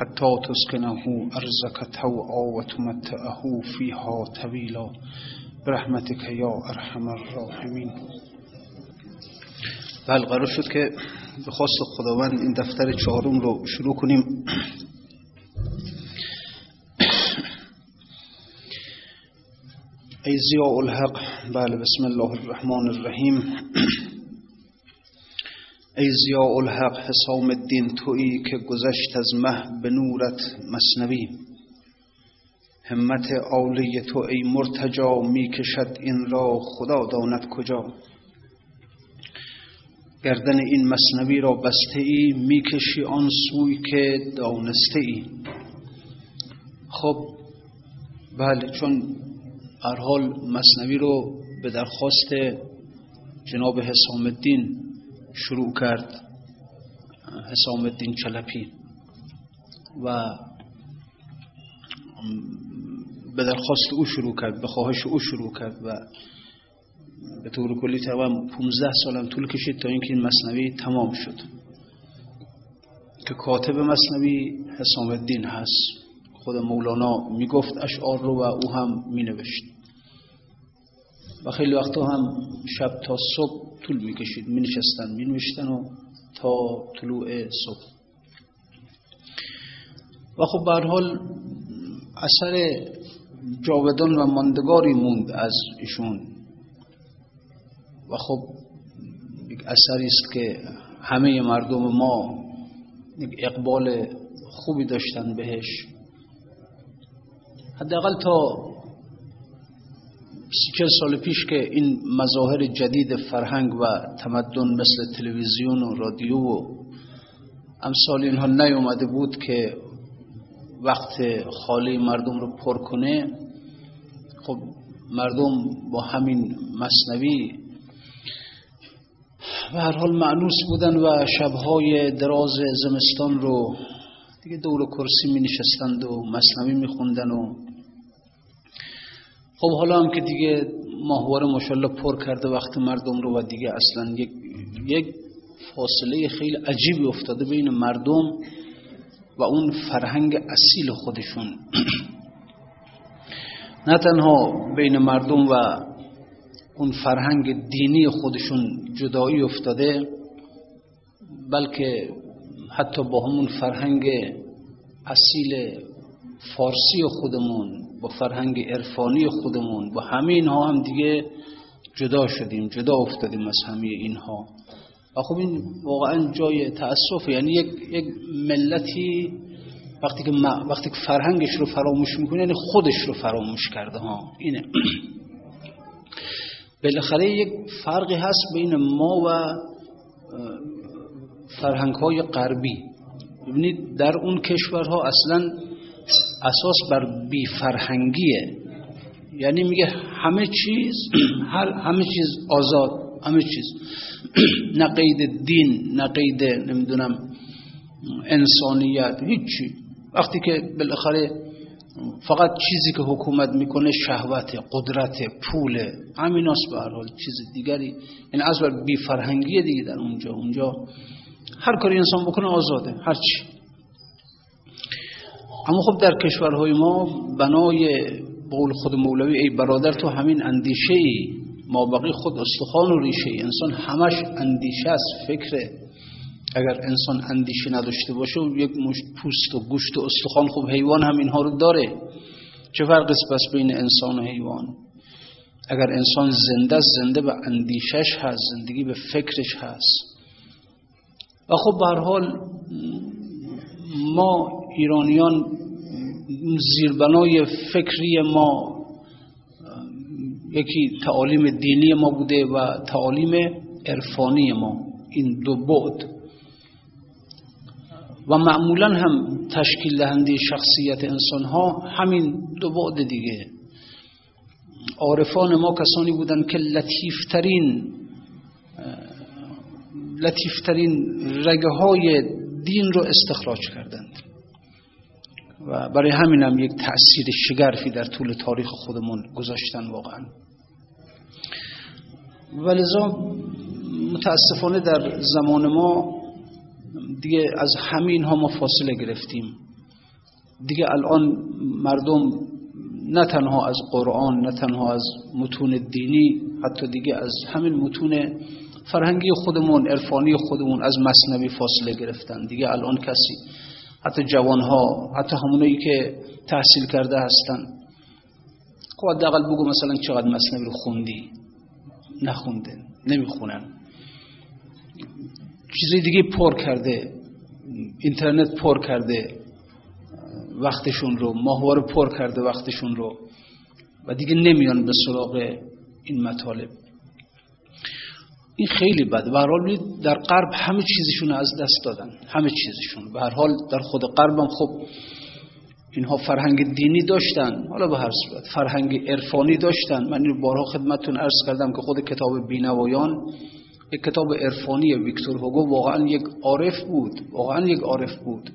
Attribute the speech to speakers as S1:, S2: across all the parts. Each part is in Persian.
S1: حتى تسكنه أرزك توعا وتمتعه فيها طويلا برحمتك يا أرحم الراحمين بله قرار شد که به خواست خداوند این دفتر چهارم رو شروع کنیم. ای زیاء الحق بله بسم الله الرحمن الرحیم. ای زیاء الحق حسام الدین تویی که گذشت از مه به نورت مصنوی همت عالی تو ای مرتجا می کشد این را خدا داند کجا. گردن این مصنوی را بسته ای می‌کشی آن سوی که دانسته ای خب بله چون هر حال مصنوی رو به درخواست جناب حسام الدین شروع کرد حسام الدین چلپی و به درخواست او شروع کرد به خواهش او شروع کرد و به طور کلی تقریبا 15 سالم طول کشید تا اینکه این مصنوی تمام شد. که کاتب مصنوی حسام الدین هست. خود مولانا می‌گفت اشعار رو و او هم مینوشت. و خیلی وقتا هم شب تا صبح طول می‌کشید می نشستن می و تا طلوع صبح. و خب به حال اثر جاودان و ماندگاری موند از ایشون. و خب یک اثری است که همه مردم ما یک اقبال خوبی داشتن بهش. حداقل تا سی سال پیش که این مظاهر جدید فرهنگ و تمدن مثل تلویزیون و رادیو و امثال اینها نیومده بود که وقت خالی مردم رو پر کنه خب مردم با همین مصنوی و هر حال معنوس بودن و شبهای دراز زمستان رو دیگه دور کرسی می نشستند و مصنوی می خوندن و خب حالا هم که دیگه ماهواره ماشاءالله پر کرده وقت مردم رو و دیگه اصلا یک, یک فاصله خیلی عجیبی افتاده بین مردم و اون فرهنگ اصیل خودشون. نه تنها بین مردم و اون فرهنگ دینی خودشون جدایی افتاده بلکه حتی با همون فرهنگ اصیل فارسی خودمون با فرهنگ عرفانی خودمون با همه اینها هم دیگه جدا شدیم جدا افتادیم از همه اینها. خب این واقعا جای تأسف یعنی یک, یک ملتی وقتی که وقتی که فرهنگش رو فراموش می‌کنه یعنی خودش رو فراموش کرده ها. اینه. بالاخره یک فرقی هست بین ما و فرهنگ های غربی. ببینید در اون کشورها اصلا اساس بر بی فرهنگیه یعنی میگه همه چیز هر همه چیز آزاد همه چیز. نه قید دین نه قید نمی‌دونم انسانیت هیچی. وقتی که بالاخره فقط چیزی که حکومت می‌کنه شهوت قدرت پول همیناست به هر حال چیز دیگری. این از بر بی فرهنگیه دیگه در اونجا. اونجا هر کاری انسان بکنه آزاده. هر چی. اما خب در کشورهای ما بنای بقول خود مولوی ای برادر تو همین اندیشه ای ما بقی خود استخوان و ریشه. ای انسان همش اندیشه است فکر. اگر انسان اندیشه نداشته باشه یک مشت پوست و گوشت و استخوان خوب حیوان هم اینها رو داره. چه فرق است پس بین انسان و حیوان؟ اگر انسان زنده زنده به اندیشش هست زندگی به فکرش هست. و خب به حال ما ایرانیان زیربنای فکری ما یکی تعالیم دینی ما بوده و تعالیم عرفانی ما این دو بعد. و معمولا هم تشکیل دهنده شخصیت انسان ها همین دو بعد دیگه. عارفان ما کسانی بودند که لطیفترین لطیفترین رگه های دین رو استخراج کردند. و برای همین هم یک تأثیر شگرفی در طول تاریخ خودمون گذاشتن واقعا. ولذا متاسفانه در زمان ما دیگه از همین ها ما فاصله گرفتیم. دیگه الان مردم نه تنها از قرآن نه تنها از متون دینی حتی دیگه از همین متون فرهنگی خودمون عرفانی خودمون از مصنبی فاصله گرفتن. دیگه الان کسی حتی جوانها حتی همونایی که تحصیل کرده هستن. خب حداقل بگو مثلا چقدر مصنبی رو خوندی؟ نخونده نمی‌خونن. چیزی دیگه پر کرده اینترنت پر کرده وقتشون رو ماهواره پر کرده وقتشون رو و دیگه نمیان به سراغ این مطالب. این خیلی بده به حال در غرب همه چیزشون از دست دادن. همه چیزشون. به هر حال در خود غرب هم خب اینها فرهنگ دینی داشتن. حالا به هر صورت فرهنگ عرفانی داشتن. من این بارها خدمتتون عرض کردم که خود کتاب بینوایان یک کتاب عرفانی ویکتور هوگو واقعا یک عارف بود. واقعا یک عارف بود.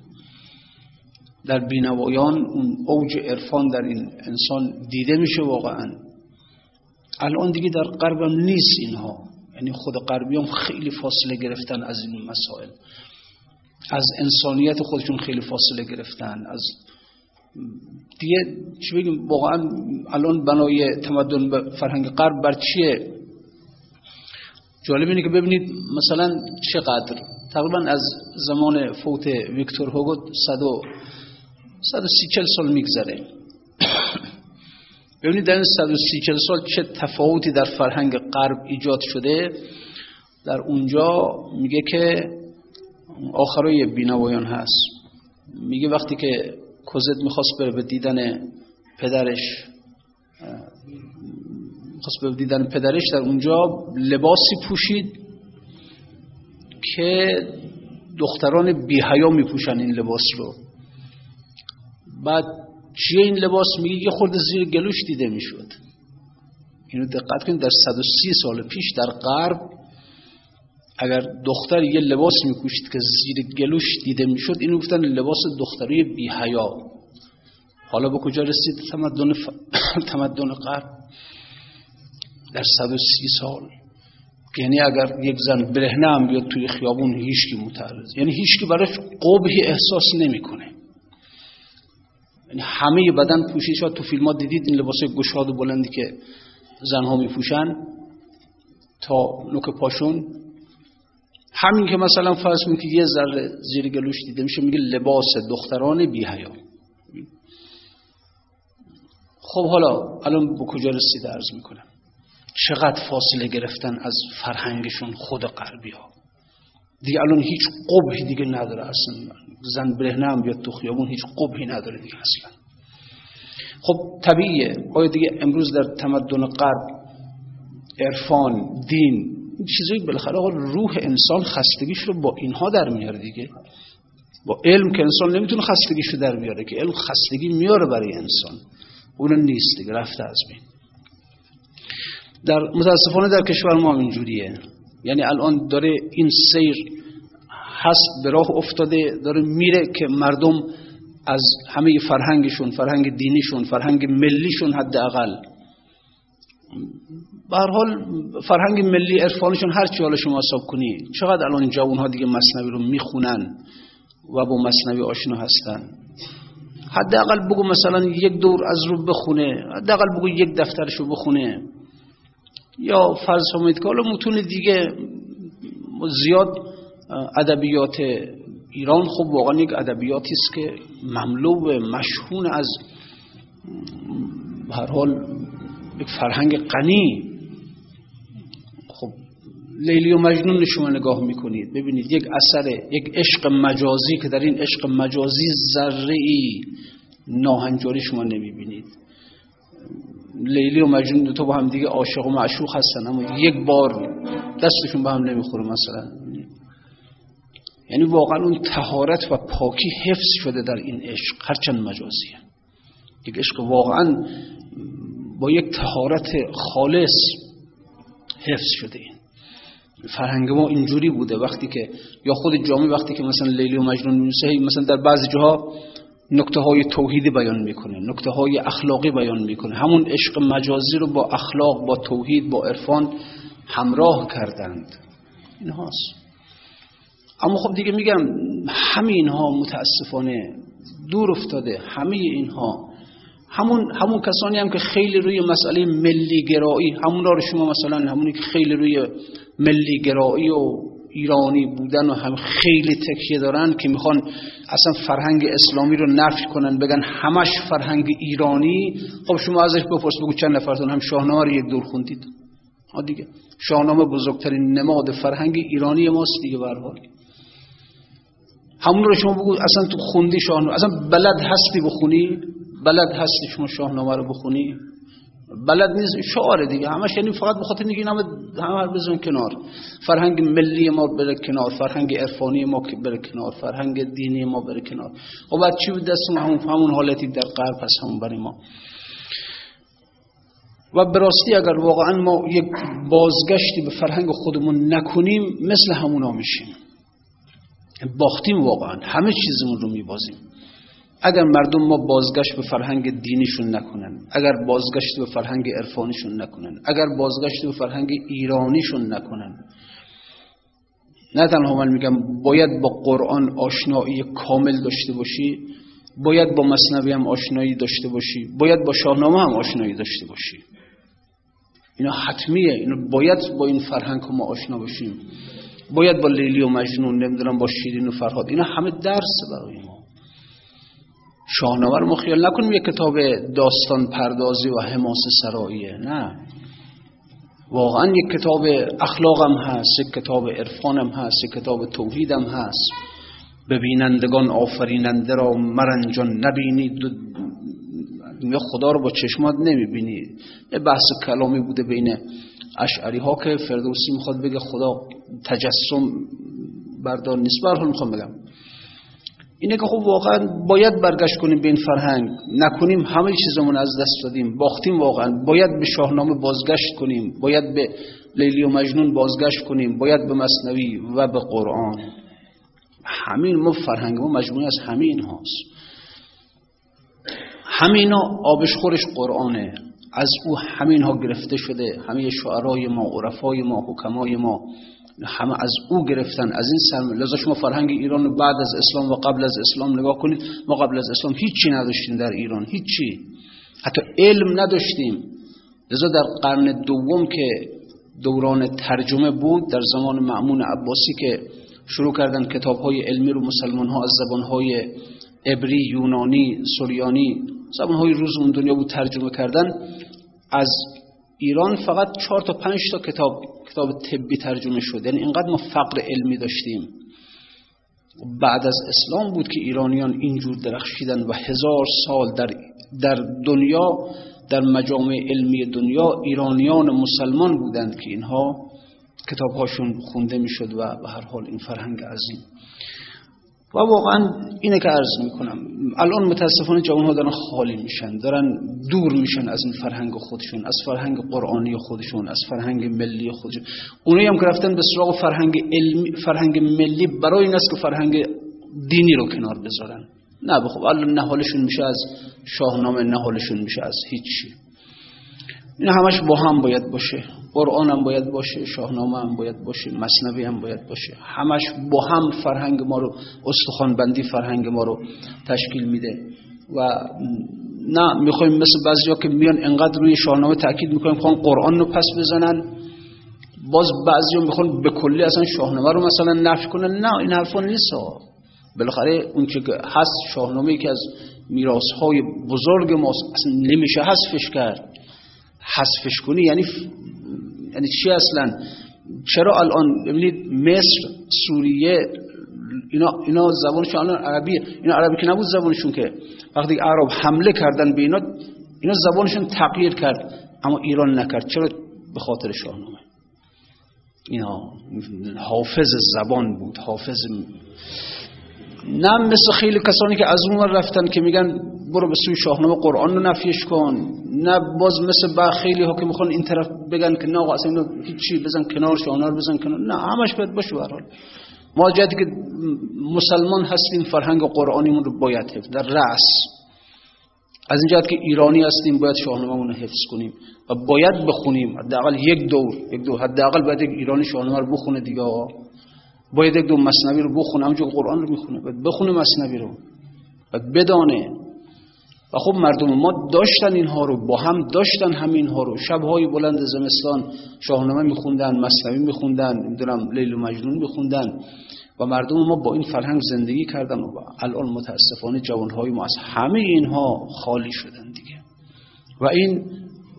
S1: در بینوایان اون اوج عرفان در این انسان دیده میشه واقعا. الان دیگه در غرب هم نیست اینها. یعنی خود غربیان خیلی فاصله گرفتن از این مسائل. از انسانیت خودشون خیلی فاصله گرفتن. از دیگه چی بگیم واقعا الان بنای تمدن فرهنگ غرب بر چیه؟ جالب اینه که ببینید مثلا چقدر؟ تقریبا از زمان فوت ویکتور هوگو 130 سال میگذره. ببینید در این 130 سال چه تفاوتی در فرهنگ غرب ایجاد شده. در اونجا میگه که آخرای بینوایان هست. میگه وقتی که کوزت می‌خواست بره به دیدن پدرش می‌خواست به دیدن پدرش در اونجا لباسی پوشید که دختران بیهیا میپوشن این لباس رو. بعد چیه این لباس؟ میگه یه خورده زیر گلوش دیده می‌شد. اینو دقت کنید در 130 سال پیش در غرب اگر دختر یه لباس میپوشید که زیر گلوش دیده می‌شد اینو گفتن لباس دختری بی حیا حالا به کجا رسید؟ تمدن ف... تمدن غرب. در 130 سال. یعنی اگر یک زن برهنه هم بیاد توی خیابون هیچکی متعرض یعنی هیچکی براش قبحی احساس نمی‌کنه. یعنی همه بدن پوشید شد تو فیلم ها دیدید؟ این لباس گشاد و بلندی که زنها میپوشن تا نوک پاشون. همین که مثلا فرض که یه ذره زیر گلوش دیده میشه میگه لباس دختران بی حیا خب حالا الان به کجا رسیده؟ عرض می‌کنم. چقدر فاصله گرفتن از فرهنگشون خود غربی ها دیگه الان هیچ قبحی دیگه نداره اصلا. زن برهنه هم بیاد تو خیابون هیچ قبحی نداره دیگه اصلا. خب طبیعیه. آیا دیگه امروز در تمدن غرب عرفان دین این چیزایی بالاخره روح انسان خستگیش رو با اینها در میاره دیگه. با علم که انسان نمی‌تونه خستگیش رو در بیاره که علم خستگی میاره برای انسان. اون نیست دیگه رفته از بین. در متاسفانه در کشور ما اینجوریه. یعنی الان داره این سیر هست به راه افتاده داره میره که مردم از همه فرهنگشون فرهنگ دینیشون فرهنگ ملیشون حداقل. به حال فرهنگ ملی عرفانشون هر چی حالا شما حساب کنی چقدر الان جوان ها دیگه مصنوی رو می‌خونن و با مصنوی آشنا هستن؟ حداقل بگو مثلا یک دور از رو بخونه حداقل بگو یک دفترش رو بخونه. یا فرض فرمایید که متون دیگه زیاد ادبیات ایران خب واقعا یک ادبیاتی است که مملو مشهون از هر حال یک فرهنگ غنی. خب لیلی و مجنون شما نگاه می‌کنید. ببینید یک اثر یک عشق مجازی که در این عشق مجازی ذره ای ناهنجاری شما نمی‌بینید. لیلی و مجنون تو با هم دیگه عاشق و معشوق هستن اما یک بار دستشون با هم نمی‌خوره مثلا. یعنی واقعا اون تهارت و پاکی حفظ شده در این عشق هرچند مجازیه. یک عشق واقعا با یک تهارت خالص حفظ شده. فرهنگ ما اینجوری بوده وقتی که یا خود جامعه وقتی که مثلا لیلی و مجنون مثلا در بعضی جاها نکته های توحیدی بیان می‌کنه نکته های اخلاقی بیان می‌کنه. همون عشق مجازی رو با اخلاق با توحید با عرفان همراه کردند. این هاست اما خب دیگه میگم همه اینها متاسفانه دور افتاده همه اینها. همون همون کسانی هم که خیلی روی مسئله ملی گرایی همون رو شما مثلا همونی که خیلی روی ملی گرایی و ایرانی بودن و هم خیلی تکیه دارن که می‌خوان اصلا فرهنگ اسلامی رو نفی کنن بگن همش فرهنگ ایرانی. خب شما ازش بپرس بگو چند نفرتون؟ هم شاهنامه رو یک دور خوندید. ها دیگه. شاهنامه بزرگترین نماد فرهنگ ایرانی ماست دیگه به همون رو شما بگو اصلا تو خوندی شاهنامه اصلا بلد هستی بخونی؟ بلد هستی شما شاهنامه رو بخونی؟ بلد نیست شعار دیگه. همش یعنی فقط بخاطر اینکه همه همه بزن کنار. فرهنگ ملی ما بره کنار فرهنگ عرفانی ما بره کنار فرهنگ دینی ما بره کنار. و بعد چی بود دست همون همون حالتی در غرب هست همون برای ما. و براستی اگر واقعا ما یک بازگشتی به فرهنگ خودمون نکنیم مثل همونا میشیم. باختیم واقعا. همه چیزمون رو میبازیم. اگر مردم ما بازگشت به فرهنگ دینیشون نکنن اگر بازگشت به فرهنگ عرفانیشون نکنن اگر بازگشت به فرهنگ ایرانیشون نکنن. نه تنها من میگم باید با قرآن آشنایی کامل داشته باشی باید با مصنوی هم آشنایی داشته باشی باید با شاهنامه هم آشنایی داشته باشی. اینا حتمیه اینا باید با این فرهنگ ما آشنا باشیم. باید با لیلی و مجنون نمی‌دونم با شیرین و فرهاد اینا همه درس برای ما. شاهنامه رو ما خیال نکنیم یک کتاب داستان پردازی و حماس سراییه نه. واقعا یک کتاب اخلاقم هست یک کتاب عرفانم هست یک کتاب توحیدم هست. ببینندگان آفریننده را مرنجان نبینید یا خدا رو با چشمات نمی‌بینید یه بحث کلامی بوده بین اشعری ها که فردوسی می‌خواد بگه خدا تجسم بردار نیست. برحال می‌خوام بگم. اینه که خب واقعا باید برگشت کنیم به این فرهنگ. نکنیم همه چیزمون از دست دادیم. باختیم واقعا. باید به شاهنامه بازگشت کنیم. باید به لیلی و مجنون بازگشت کنیم. باید به مصنوی و به قرآن. همین ما فرهنگ ما مجموعی از همین هاست همینا آبش خورش قرآنه. از او همین ها گرفته شده. همه شعرای ما عرفای ما حکمای ما. همه از او گرفتن از این سرم لذا شما فرهنگ ایران بعد از اسلام و قبل از اسلام نگاه کنید ما قبل از اسلام هیچی نداشتیم در ایران هیچی. حتی علم نداشتیم. لذا در قرن دوم که دوران ترجمه بود در زمان معمون عباسی که شروع کردن کتاب های علمی رو مسلمان ها از زبان های عبری یونانی سوریانی زبان های روز اون دنیا بود ترجمه کردن از ایران فقط چهار تا پنج تا کتاب کتاب طبی ترجمه شد. یعنی اینقدر ما فقر علمی داشتیم. بعد از اسلام بود که ایرانیان اینجور درخشیدن و هزار سال در, در دنیا در مجامع علمی دنیا ایرانیان مسلمان بودند که اینها کتابهاشون خونده می‌شد و به هر حال این فرهنگ عظیم. و واقعا اینه که عرض می‌کنم. الان متاسفانه جوان ها دارن خالی میشن دارن دور میشن از این فرهنگ خودشون از فرهنگ قرآنی خودشون از فرهنگ ملی خودشون. اونایی هم که رفتن به سراغ فرهنگ, علمی فرهنگ ملی برای این است که فرهنگ دینی رو کنار بذارن. نه بخب الان نهالشون میشه از شاهنامه نهالشون میشه از هیچی این همش با هم باید باشه. قرآن هم باید باشه شاهنامه هم باید باشه مصنوی هم باید باشه. همش با هم فرهنگ ما رو استخوان بندی فرهنگ ما رو تشکیل میده. و نه می‌خوایم مثل بعضیا که میان انقدر روی شاهنامه تاکید می‌کنیم خواهن قرآن رو پس بزنن. باز بعضی می‌خوان به کلی اصلا شاهنامه رو مثلا نفی کنن. نه این حرفا نیست بالاخره اون که هست شاهنامه که از میراث های بزرگ ما اصلا نمیشه حذفش کرد. حذفش کنی یعنی یعنی چی اصلا؟ چرا الان ببینید مصر سوریه اینا اینا زبانشون الان عربیه اینا عربی که نبود زبانشون که. وقتی عرب حمله کردن به اینا اینا زبانشون تغییر کرد اما ایران نکرد. چرا؟ به خاطر شاهنامه. اینا حافظ زبان بود حافظ نه مثل خیلی کسانی که از اون رفتن که میگن برو به سوی شاهنامه قرآن رو نفیش کن. نه باز مثل با خیلی ها که می‌خوان این طرف بگن که نه اصلا اینو هیچی بزن کنار شاهنامه رو بزن کنار. نه همش باید باشه برحال ما جدی که مسلمان هستیم فرهنگ قرآنیمون رو باید حفظ در رأس. از این که ایرانی هستیم باید شاهنامه رو حفظ کنیم و باید بخونیم. حداقل یک دور یک دور حداقل باید یک ایرانی شاهنامه رو بخونه دیگه. باید یک دو مصنوی رو بخونه همونجور قرآن رو می‌خونه باید بخونه مصنوی رو باید بدانه. و خب مردم ما داشتن اینها رو با هم داشتن همینها رو. شبهای بلند زمستان شاهنامه میخوندن مصنوی میخوندن نمی‌دونم لیل و مجنون میخوندن. و مردم ما با این فرهنگ زندگی کردن و الان متاسفانه جوانهای ما از همه اینها خالی شدن دیگه. و این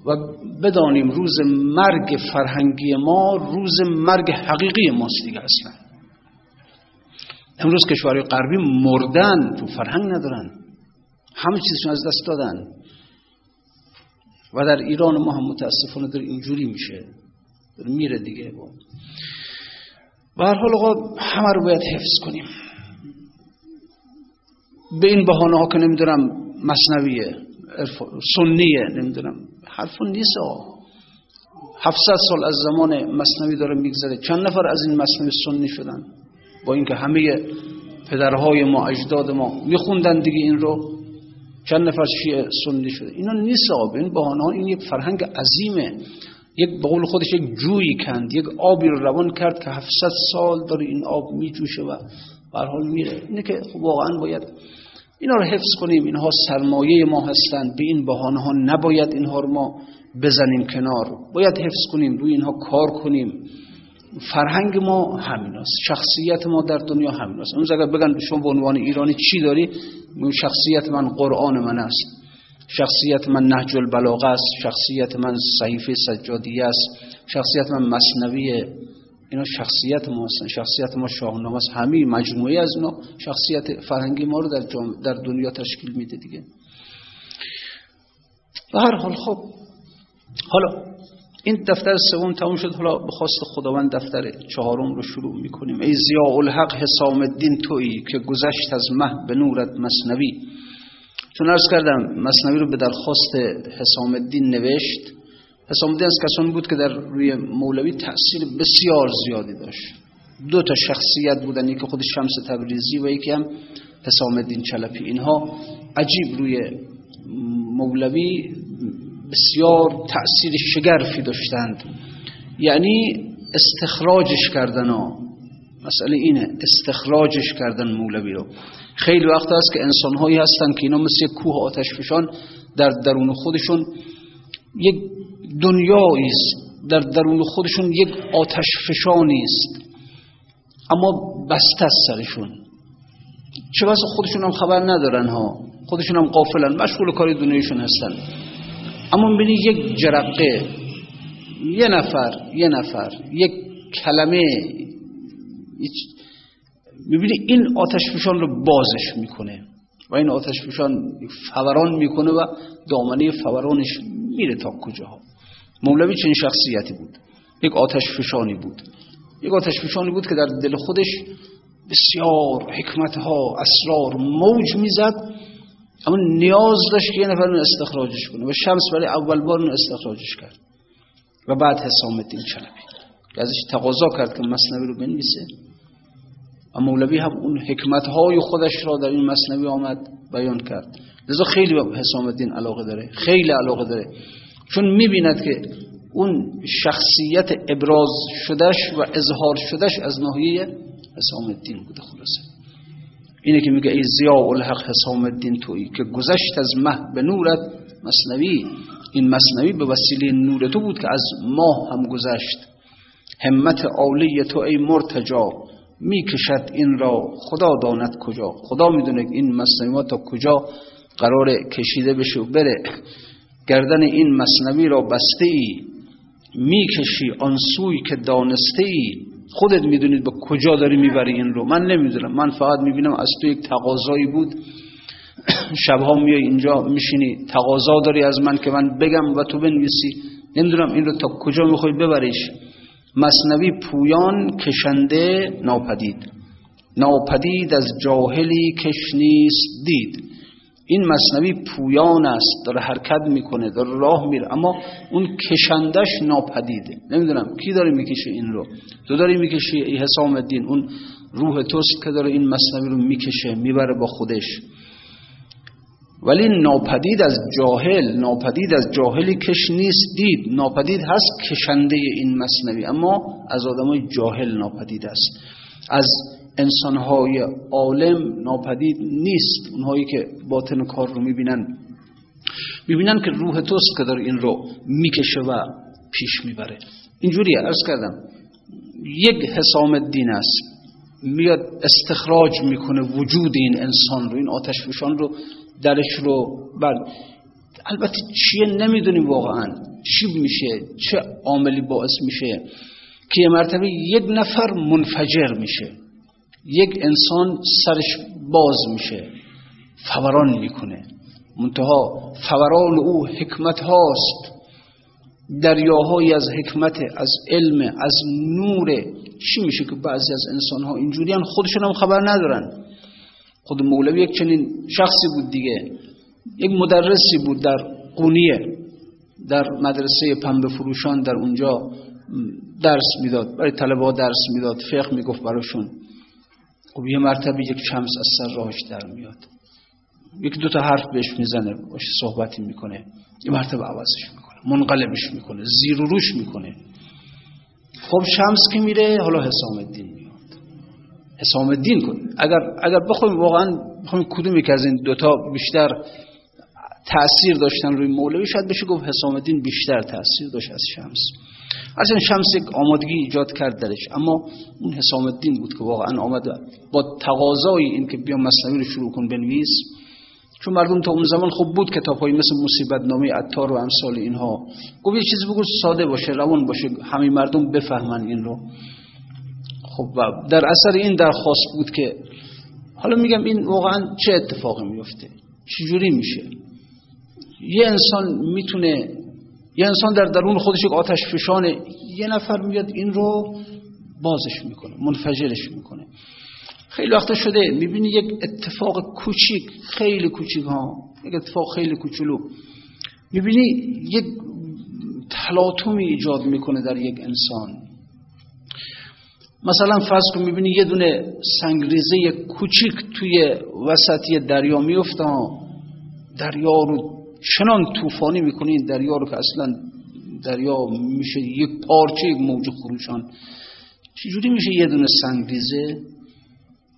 S1: و بدانیم روز مرگ فرهنگی ما روز مرگ حقیقی ماست دیگه اصلا. امروز کشورهای غربی مردن تو فرهنگ ندارن. همه چیزشون از دست دادن. و در ایران ما هم متاسفانه در اینجوری میشه. در میره دیگه با. و هر حال آقا همه رو باید حفظ کنیم. به این بحانه ها که نمی‌دونم مصنویه سنیه نمی‌دونم. حرفون نیست آقا. 700 سال از زمان مصنوی داره میگذره. چند نفر از این مصنوی سنی شدن؟ با اینکه همه پدرهای ما اجداد ما میخوندن دیگه این رو چند نفر شیعه سنی شده. اینا نیست آب این بهانه ها این یک فرهنگ عظیمه. یک بقول خودش یک جویی کند. یک آبی رو روان کرد که 700 سال داره این آب میجوشه و به حال میره. اینه که خب واقعا باید اینا رو حفظ کنیم. اینها سرمایه ما هستند. به این بهانه ها نباید اینها رو ما بزنیم کنار. باید حفظ کنیم. روی اینها کار کنیم. فرهنگ ما همین است شخصیت ما در دنیا همین است اون اگر بگن شما به عنوان ایرانی چی داری؟ شخصیت من قرآن من است. شخصیت من نهج البلاغه است. شخصیت من صحیفه سجادیه است. شخصیت من مصنویه اینا شخصیت ما هستن. شخصیت ما شاهنامه است. همه مجموعه از اینا شخصیت فرهنگی ما رو در, در دنیا تشکیل میده دیگه. و هر حال خب حالا این دفتر سوم تموم شد. حالا به خواست خداوند دفتر چهارم رو شروع می‌کنیم. ای زیاء الحق حسام الدین تویی که گذشت از مه به نورت مصنوی. چون ارز کردم مصنوی رو به درخواست حسام الدین نوشت. حسام الدین از کسانی بود که در روی مولوی تأثیر بسیار زیادی داشت. دو تا شخصیت بودن یکی خود شمس تبریزی و یکی هم حسام الدین چلپی. اینها عجیب روی مولوی بسیار تأثیر شگرفی داشتند. یعنی استخراجش کردن ها. مسئله اینه استخراجش کردن مولوی رو. خیلی وقت هست که انسانهایی هستن که اینا مثل کوه آتش فشان در درون خودشون یک دنیایی است. در درون خودشون یک آتش فشانی است. اما بسته سرشون. چه واسه خودشون هم خبر ندارن ها. خودشون هم قافلن مشغول کاری دنیایشون هستن. اما می‌بینی یک جرقه یه نفر یه نفر یک کلمه می‌بینی این آتش فشان رو بازش می‌کنه و این آتش فشان فوران می‌کنه و دامنه فورانش میره تا کجاها. مولوی چنین شخصیتی بود. یک آتش فشانی بود. یک آتش فشانی بود که در دل خودش بسیار حکمت ها اسرار موج می‌زد. اما نیاز داشت که یه نفر اون استخراجش کنه. و شمس برای اول بار اون استخراجش کرد. و بعد حسام الدین چلبی که ازش تقاضا کرد که مصنوی رو بنویسه. و مولوی هم اون حکمت های خودش را در این مصنوی آمد بیان کرد. لذا خیلی به حسام الدین علاقه داره. خیلی علاقه داره. چون می‌بیند که اون شخصیت ابراز شدش و اظهار شدش از ناحیه حسام الدین بوده خلاصه. اینه که میگه ای زیاء الحق حسام الدین تویی که گذشت از مه به نورت مصنوی. این مصنوی به وسیله نور تو بود که از ماه هم گذشت. همت عالی تو ای مرتجا می‌کشد این را خدا داند کجا؟ خدا می‌دونه این مصنوی تا کجا قرار کشیده بشه و بره. گردن این مصنوی را بسته ای می‌کشی آن سوی که دانسته ای خودت می‌دونید به کجا داری می‌بری این رو. من نمی‌دونم. من فقط می‌بینم از تو یک تقاضایی بود. شبها میای اینجا میشینی. تقاضا داری از من که من بگم و تو بنویسی. نمی‌دونم این رو تا کجا می‌خوای ببریش. مصنوی پویان کشنده ناپدید. ناپدید از جاهلی کش نیست دید. این مصنوی پویان است داره حرکت می‌کنه داره راه میره اما اون کشندش ناپدیده. نمی‌دونم کی داره می‌کشه این رو؟ تو داری می‌کشی ای حسام الدین اون روح توست که داره این مصنوی رو می‌کشه می‌بره با خودش. ولی ناپدید از جاهل ناپدید از جاهلی کش نیست دید. ناپدید هست کشنده این مصنوی اما از آدمای جاهل ناپدید است. از انسانهای عالم ناپدید نیست. اونهایی که باطن کار رو می‌بینن می‌بینن که روح توست که داره این رو می‌کشه و پیش می‌بره. اینجوری ارز کردم یک حسام الدین است. میاد استخراج می‌کنه وجود این انسان رو این آتش فشان رو درش رو. بر البته چیه نمی‌دونیم واقعا. چی میشه؟ چه عاملی باعث میشه؟ که یه مرتبه یک نفر منفجر میشه. یک انسان سرش باز میشه فوران می‌کنه. منتها فوران او حکمت هاست. دریاهایی از حکمت از علم از نور. چی میشه که بعضی از انسان ها اینجوری خودشون هم خبر ندارن. خود مولوی یک چنین شخصی بود دیگه. یک مدرسی بود در قونیه در مدرسه پنبه فروشان در اونجا درس می‌داد. برای طلبه درس می‌داد. فقه می‌گفت براشون. خب یه مرتبه یک شمس از سر راهش در میاد. یک دو تا حرف بهش می‌زنه باش صحبتی می‌کنه. یه مرتبه عوضش می‌کنه منقلبش می‌کنه زیر و روش می‌کنه. خب شمس که میره حالا حسام الدین میاد. حسام الدین کن. اگر اگر بخوایم واقعا بخوایم کدومی که از این دوتا بیشتر تأثیر داشتن روی مولوی شاید بشه گفت حسام الدین بیشتر تأثیر داشت از شمس. اصلا شمس یک آمادگی ایجاد کرد درش. اما اون حسام الدین بود که واقعا آمد با تقاضای این که بیا مصنوی رو شروع کن بنویس. چون مردم تا اون زمان خوب بود کتاب های مثل مصیبت نامه عطار و امثال اینها. گفت یه چیزی بگو ساده باشه روان باشه همه مردم بفهمن این رو. خب در اثر این درخواست بود که حالا میگم این واقعا چه اتفاقی میفته چجوری میشه؟ یه انسان می‌تونه یه انسان در درون خودش یک آتش فشانه یه نفر میاد این رو بازش می‌کنه منفجرش می‌کنه. خیلی وقتا شده می‌بینی یک اتفاق کوچیک خیلی کوچیک ها یک اتفاق خیلی کوچولو. می‌بینی یک تلاطمی ایجاد می‌کنه در یک انسان. مثلا فرض کن می‌بینی یه دونه سنگریزه کوچیک توی وسطی دریا میفته دریا رو چنان طوفانی می‌کنه این دریا رو که اصلا دریا میشه یک پارچه یک موج خروشان. چجوری میشه یه دونه سنگریزه؟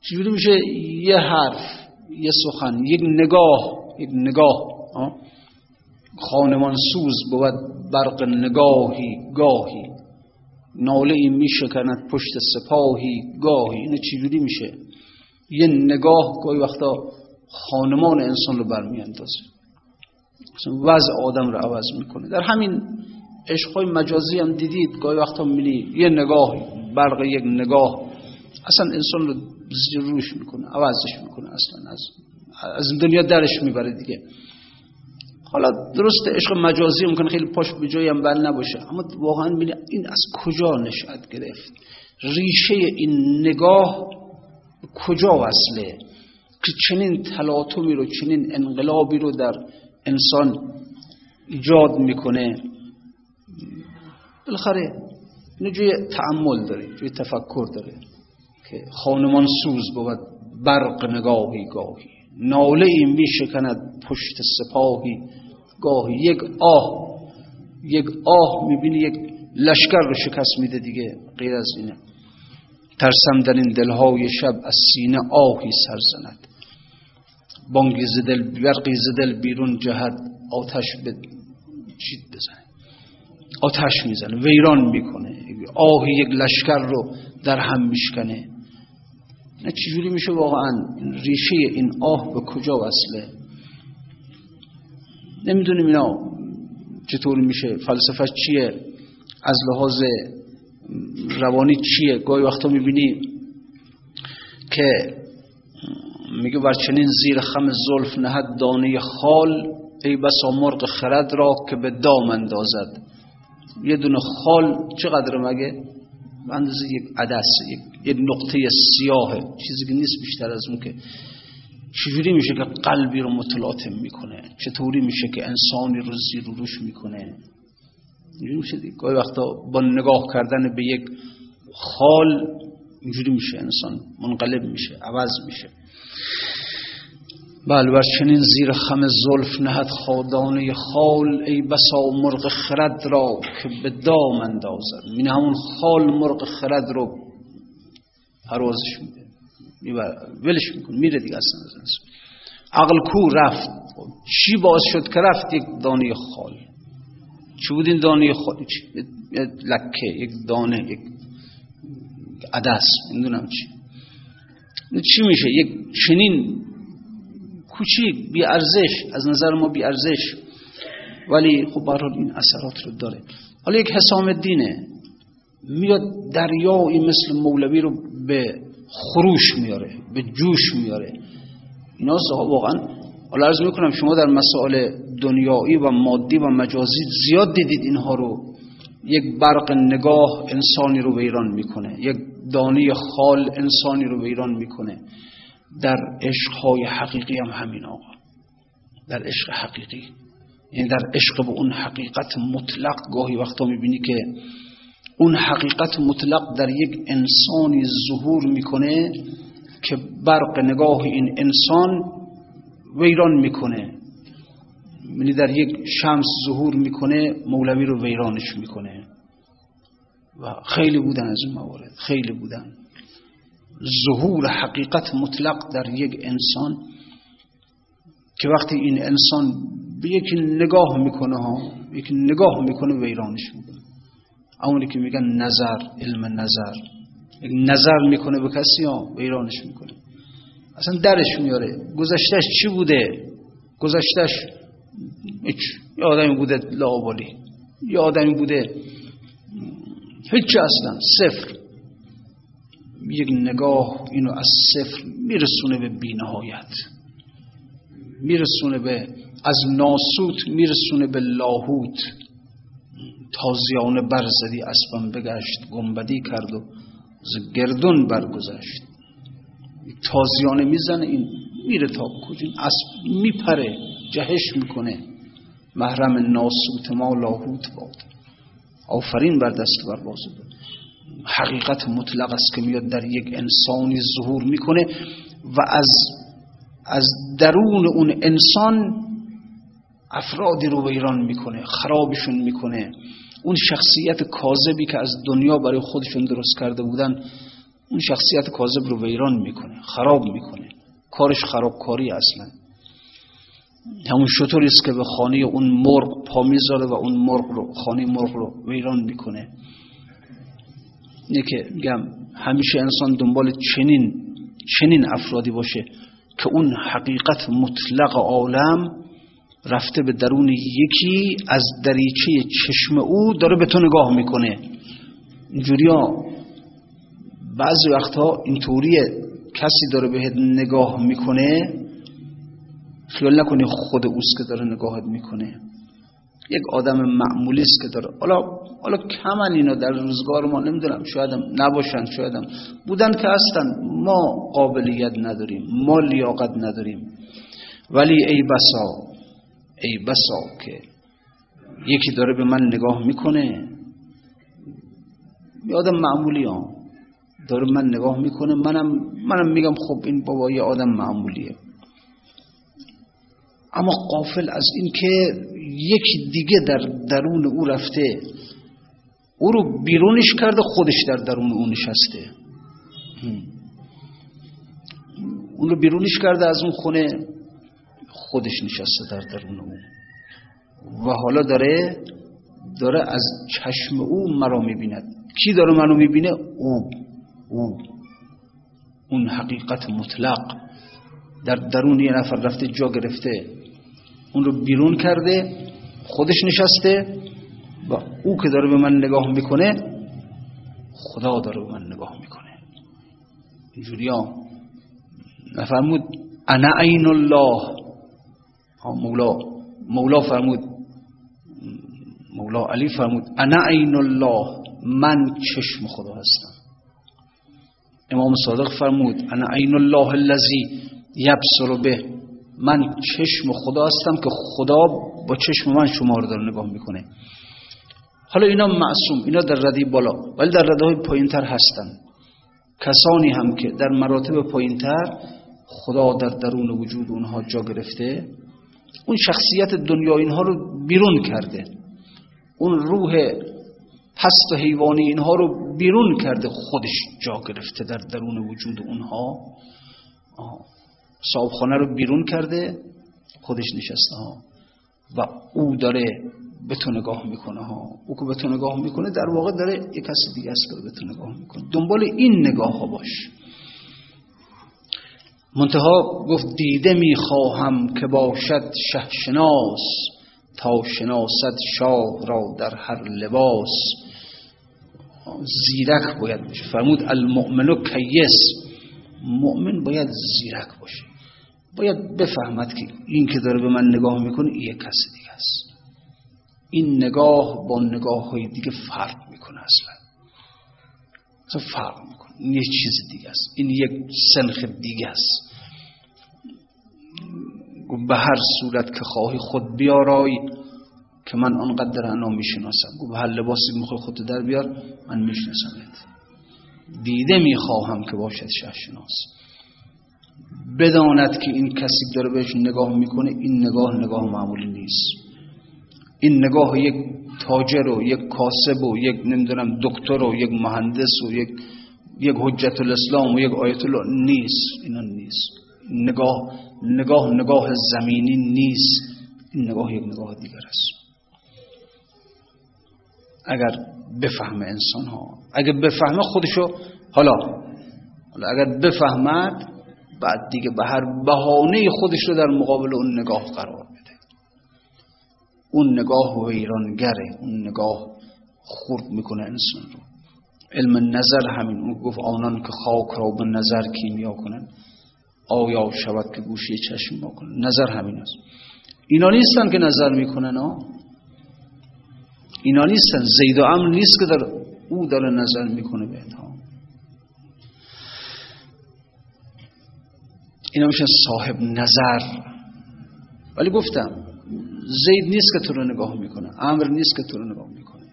S1: چجوری میشه یه حرف یه سخن یک نگاه یک نگاه خانمان سوز بود برق نگاهی گاهی. ناله این میشکند پشت سپاهی گاهی. اینه چجوری میشه؟ یه نگاه گاهی وقتا خانمان انسان رو برمیاندازه. وضع آدم رو عوض می‌کنه. در همین عشقهای مجازی هم دیدید گاهی وقتا میلی یه نگاه برق یک نگاه اصلا انسان رو زیر روش می‌کنه عوضش می‌کنه اصلا از از دنیا درش می‌بره دیگه. حالا درست عشق مجازی ممکن خیلی پاش به جایی هم بل نباشه اما واقعا بینی این از کجا نشأت گرفت؟ ریشه این نگاه کجا وصله؟ که چنین تلاطمی رو چنین انقلابی رو در انسان ایجاد می‌کنه. بالاخره اینو جوی تعمل داره جوی تفکر داره که خانمان سوز بود برق نگاهی گاهی. ناله این می شکند پشت سپاهی گاهی. یک آه یک آه می‌بینی یک لشکر رو شکست میده دیگه. غیر از اینه. ترسم در این دلهای شب از سینه آهی سر زند بانگی زدل برقی زدل بیرون جهد آتش به چید بزنه. آتش می‌زنه ویران می‌کنه. آه یک لشکر رو در هم میشکنه. نه چجوری میشه واقعا ریشه این آه به کجا وصله؟ نمی‌دونیم اینا چطور میشه فلسفه چیه؟ از لحاظ روانی چیه؟ گاهی وقتا می‌بینی که میگه بر چنین زیر خم زلف نهد دانه خال ای بسا مرغ خرد را که به دام اندازد. یه دونه خال چقدر مگه؟ اندازه یک عدس یک, نقطه سیاهه چیزی که نیست بیشتر از اون که چجوری میشه که قلبی رو متلاطم می‌کنه؟ چطوری میشه که انسانی رو زیر و روش می‌کنه؟ اینجوری میشه گاهی وقتا با نگاه کردن به یک خال اینجوری میشه. انسان منقلب میشه عوض میشه. بله بر چنین زیر خم زلف نهد خادانه خال ای بسا مرغ خرد را که به دام اندازد. این همون خال مرغ خرد رو پروازش میده. ولش میکن میره دیگه اصلا. عقل کو رفت. چی باعث شد که رفت؟ یک دانه خال. چی بود این دانه خال؟ چی؟ لکه یک دانه یک عدس. می‌دونم چی. چی میشه؟ یک چنین کوچیک بی ارزش از نظر ما بی ارزش ولی خب برحال این اثرات رو داره. حالا یک حسام الدینه میاد دریایی مثل مولوی رو به خروش میاره به جوش میاره. اینا واقعا حالا عرض می‌کنم شما در مسائل دنیایی و مادی و مجازی زیاد دیدید اینها رو. یک برق نگاه انسانی رو ویران می‌کنه. یک دانی خال انسانی رو ویران می‌کنه. در عشقهای حقیقی هم همین آقا. در عشق حقیقی. یعنی در عشق به اون حقیقت مطلق. گاهی وقتا می‌بینی که اون حقیقت مطلق در یک انسانی ظهور می‌کنه که برق نگاه این انسان ویران می‌کنه. یعنی در یک شمس ظهور می‌کنه مولوی رو ویرانش می‌کنه. و خیلی بودن از این موارد خیلی بودن. ظهور حقیقت مطلق در یک انسان که وقتی این انسان به یک نگاه می‌کنه ها یک نگاه می‌کنه ویرانش می‌کنه. اونی که میگن نظر علم نظر. یک نظر می‌کنه به کسی ها ویرانش می‌کنه. اصلا درش میاره. گذشتش چی بوده؟ گذشتش یه آدمی بوده لاوالی. یه آدمی بوده هیچ اصلا صفر. یک نگاه اینو از صفر میرسونه به بینهایت. میرسونه به از ناسوت میرسونه به لاهوت. تازیانه برزدی اسبم بگشت گنبدی کرد و ز گردون برگذشت. تازیانه می‌زنه این میره تا کجین اسب میپره جهش می‌کنه. محرم ناسوت ما لاهوت باد. آفرین بر دست بر بازو حقیقت مطلق است که میاد در یک انسانی ظهور می‌کنه و از از درون اون انسان افرادی رو ویران می‌کنه خرابشون می‌کنه. اون شخصیت کاذبی که از دنیا برای خودشون درست کرده بودن اون شخصیت کاذب رو ویران می‌کنه خراب می‌کنه. کارش خرابکاری اصلا. همون شطوری است که به خانه اون مرغ پا می‌ذاره و اون مرغ رو خانه مرغ رو ویران می‌کنه. اینه که میگم همیشه انسان دنبال چنین چنین افرادی باشه که اون حقیقت مطلق عالم رفته به درون یکی از دریچه چشم او داره به تو نگاه می‌کنه. اینجوری ها بعضی وقتها اینطوریه کسی داره بهت نگاه می‌کنه خیال نکنی خود اوست که داره نگاهت می‌کنه. یک آدم معمولی است که داره. حالا حالا کمن اینا در روزگار ما نمی‌دونم شایدم نباشن شایدم بودن که هستن. ما قابلیت نداریم ما لیاقت نداریم. ولی ای بسا ای بسا که یکی داره به من نگاه می‌کنه. آدم معمولی ها داره من نگاه می‌کنه. منم منم میگم خب این بابا یه آدم معمولیه. اما قافل از این که یکی دیگه در درون او رفته او رو بیرونش کرده خودش در درون او نشسته. اون رو بیرونش کرده از اون خونه خودش نشسته در درون او. و حالا داره داره از چشم او مرا می‌بیند. کی داره منو می‌بینه؟ او. او. اون حقیقت مطلق. در درون یه نفر رفته جا گرفته. اون رو بیرون کرده خودش نشسته و او که داره به من نگاه می‌کنه خدا داره به من نگاه می‌کنه. اینجوری ها. نفرمود انا عین الله. مولا مولا فرمود. مولا علی فرمود انا عین الله. من چشم خدا هستم. امام صادق فرمود انا عین الله الذی یبصر به من چشم خدا هستم که خدا با چشم من شما رو داره نگاه می‌کنه. حالا اینا معصوم اینا در ردی بالا ولی در رده های پایینتر هستن. کسانی هم که در مراتب پایینتر خدا در درون وجود اونها جا گرفته اون شخصیت دنیا اینها رو بیرون کرده. اون روح پست و حیوانی اینها رو بیرون کرده خودش جا گرفته در درون وجود اونها. صاحبخانه رو بیرون کرده خودش نشسته ها. و او داره به تو نگاه می‌کنه ها. او که به تو نگاه می‌کنه در واقع داره یک کسی دیگه است که به تو نگاه می‌کنه. دنبال این نگاه ها باش. منتها گفت دیده می‌خواهم که باشد شهشناس تا شناست شاه را در هر لباس. زیرک باید باشه فرمود المؤمنو کیس. مؤمن باید زیرک باشه. باید بفهمد که این که داره به من نگاه می‌کنه یه کس دیگه است. این نگاه با نگاه های دیگه فرق می‌کنه اصلا. اصلا فرق می‌کنه. این یه چیز دیگه است. این یک سنخ دیگه است. به هر صورت که خواهی خود بیارای که من آنقدر انا می‌شناسم. گو به هر لباسی می‌خوای خودت در بیار من میشناسمت. دیده می‌خواهم که باشد شهشناس. بداند که این کسی داره بهش نگاه می‌کنه این نگاه نگاه معمولی نیست. این نگاه یک تاجر و یک کاسب و یک نمی‌دونم دکتر و یک مهندس و یک یک حجت الاسلام و یک آیت الله نیست. اینا نیست. نگاه نگاه نگاه زمینی نیست. این نگاه یک نگاه دیگر است. اگر بفهمه انسان ها اگر بفهمه خودشو حالا اگر بفهمد بعد دیگه به هر بهانه خودش رو در مقابل اون نگاه قرار بده اون نگاه ویرانگره اون نگاه خورد می‌کنه انسان رو. علم نظر همین اون گفت آنان که خاک را به نظر کیمیا کنن آیا شود که گوشی چشم با کنن نظر همین است. اینا نیستن که نظر می‌کنن ها اینا نیستن. زید و امر نیست که در او داره نظر می‌کنه به ها اینا میشن صاحب نظر. ولی گفتم زید نیست که تو رو نگاه می‌کنه. امر نیست که تو رو نگاه می‌کنه.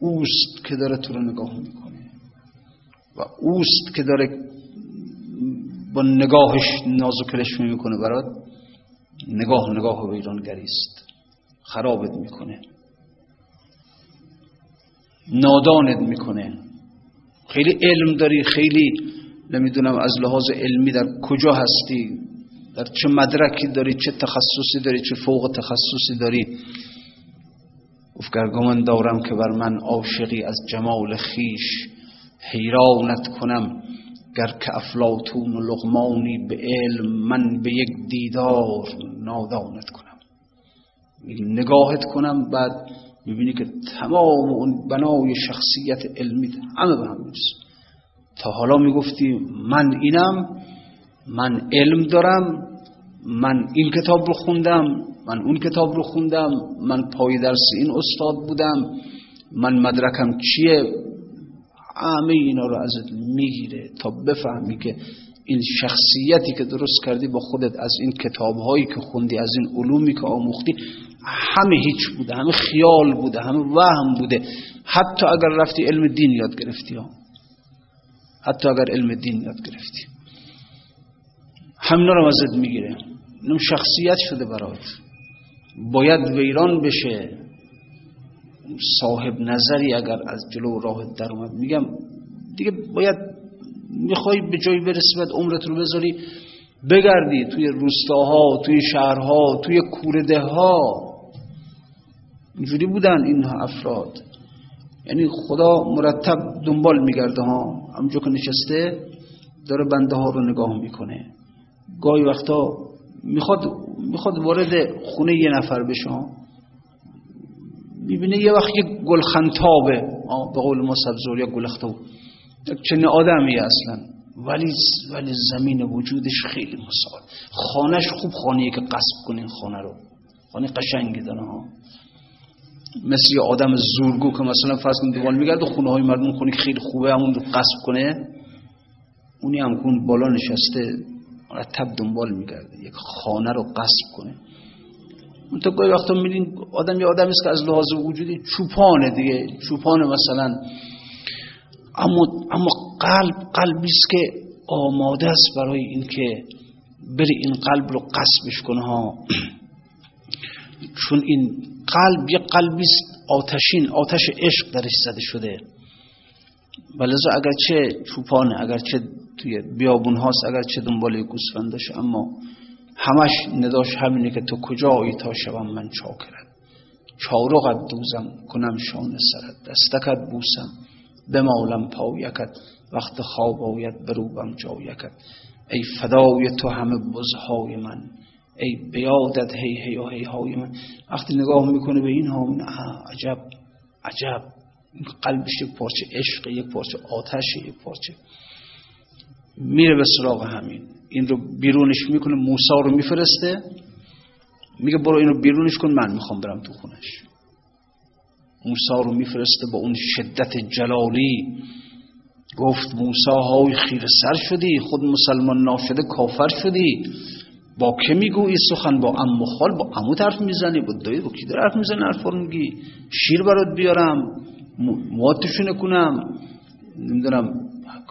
S1: اوست که داره تو رو نگاه می‌کنه. و اوست که داره با نگاهش نازو می‌کنه. برات نگاه نگاه و ویرانگری است. خرابت می‌کنه. نادانت می‌کنه. خیلی علم داری خیلی نمی‌دونم از لحاظ علمی در کجا هستی؟ در چه مدرکی داری؟ چه تخصصی داری؟ چه فوق تخصصی داری؟ افگرگمان دارم که بر من عاشقی از جمال خیش. حیرانت کنم گر که افلاتون و لغمانی به علم من به یک دیدار نادانت کنم. نگاهت کنم بعد می‌بینی که تمام اون بنای شخصیت علمی همه به هم می‌رسه. تا حالا می‌گفتی من اینم من علم دارم من این کتاب رو خوندم من اون کتاب رو خوندم من پای درس این استاد بودم من مدرکم چیه؟ همه اینا رو ازت می‌گیره تا بفهمی که این شخصیتی که درست کردی با خودت از این کتابهایی که خوندی از این علومی که آموختی همه هیچ بوده همه خیال بوده همه وهم بوده. حتی اگر رفتی علم دین یاد گرفتی ها. حتی اگر علم دین یاد گرفتی. همینا رو ازت می‌گیره. اینم شخصیت شده برات. باید ویران بشه. صاحب نظری اگر از جلو راه در اومد. میگم دیگه باید می‌خوای به جایی برسی باید عمرت رو بذاری بگردی توی روستاها توی شهرها توی کورده ها. اینجوری بودن این افراد. یعنی خدا مرتب دنبال میگرده ها. همونجا که نشسته داره بنده ها رو نگاه می‌کنه. گاهی وقتا می‌خواد می‌خواد وارد خونه یه نفر بشه. می‌بینه یه وقت یه گلخنتابه. به قول ما سبزور یا گلختو چنین آدمیه اصلا. ولی ولی زمین وجودش خیلی مسال خانهش خوب خانهیه که قصب کنین خانه رو. خانه قشنگی داره ها مثل یه آدم زورگو که مثلا فرض کن دیوال میگرد و خونه های مردم خونه خیلی خوبه همون رو قصب کنه. اونی هم کن بالا نشسته مرتب دنبال میگرده یک خانه رو قصب کنه. اون تا گاهی وقتا میدین آدم یه آدمی است که از لحاظ وجودی چوپانه دیگه. چوپانه مثلا. اما, اما قلب قلبی است که آماده است برای اینکه بری این قلب رو قصبش کنه. ها. چون این قلب یه قلبی آتشین آتش عشق درش زده شده. ولذا اگرچه چوپانه اگرچه توی بیابون هاست اگرچه دنبال گوسفندش اما همش نداش همینه که تو کجایی تا شوم من چاکرم. چارقت دوزم کنم شان سرت. دستکت بوسم بمالم پایکت. وقت خواب آید بروبم جایکت. ای فدای تو همه بزهای من. ای بیادت هی هی و هی های من. وقتی نگاه می‌کنه به این ها عجب عجب. قلبش یک پارچه عشق یک پارچه آتش یک پارچه. میره به سراغ همین. این رو بیرونش می‌کنه موسا رو میفرسته. میگه برو این رو بیرونش کن من می‌خوام برم تو خونش. موسا رو میفرسته با اون شدت جلالی. گفت موسا های خیر سر شدی. خود مسلمان ناشده کافر شدی. با که می‌گویی سخن با ام خال با امو حرف می‌زنی با دایی با کی در حرف می‌زنی حرف میگی؟ شیر برات بیارم مواتشونه کنم نمی‌دونم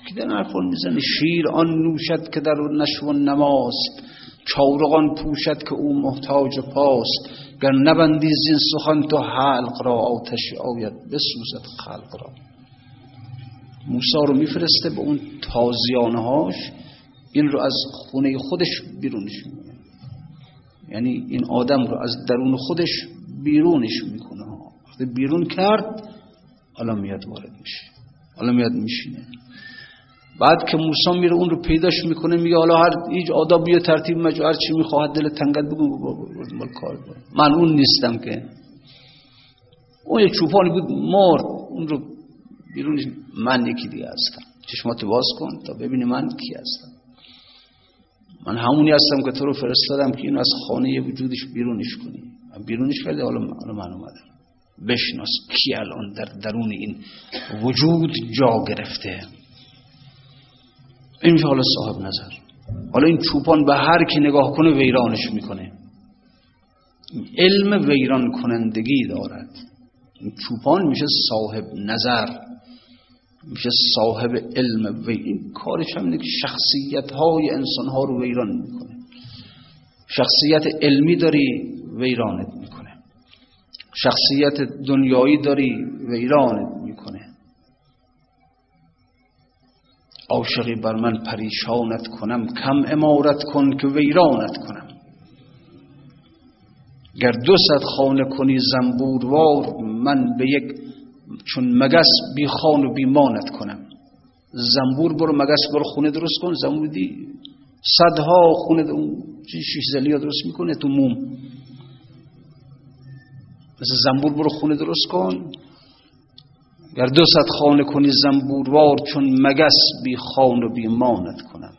S1: کی در حرف می‌زنی شیر آن نوشد که در نشو نماست چاورقان پوشد که او محتاج پاست. گر نبندی زین سخن تو حلق را آتش آید بسوزد خلق را. موسا رو میفرسته به اون تازیانه هاش این رو از خونه خودش بیرونش یعنی این آدم رو از درون خودش بیرونش می‌کنه. وقتی بیرون کرد حالا میاد وارد میشه. حالا میاد میشینه. بعد که موسی میره اون رو پیداش می‌کنه میگه حالا هر هیچ آداب یه ترتیب مجو هر چی می‌خواد دل تنگت بگو مال کار من اون نیستم که. اون یه چوپانی بود مرد. اون رو بیرونش من یکی دیگه هستم. چشمات باز کن تا ببینی من کی هستم. من همونی هستم که تو رو فرستادم که اینو از خانه وجودش بیرونش کنی. بیرونش کرده حالا من اومدم. بشناس کی الان در درون این وجود جا گرفته. این حالا صاحب نظر. حالا این چوپان به هر کی نگاه کنه ویرانش می‌کنه. علم ویران کنندگی دارد. این چوپان میشه صاحب نظر. میشه صاحب علم و این کارش هم که شخصیت های انسان ها رو ویران می‌کنه. شخصیت علمی داری ویرانت می‌کنه. شخصیت دنیایی داری ویرانت می‌کنه. عاشقی بر من پریشانت کنم کم امارت کن که ویرانت کنم. گر دو صد خانه کنی زنبوروار من به یک چون مگس بی خان و بی مانت کنم. زنبور برو مگس برو خونه درست کن. زنبور دی صدها خونه شیش زلی درست می‌کنه تو موم. مثل زنبور برو خونه درست کن. گر دو صد خانه کنی زنبوروار چون مگس بی خان و بی مانت کنم.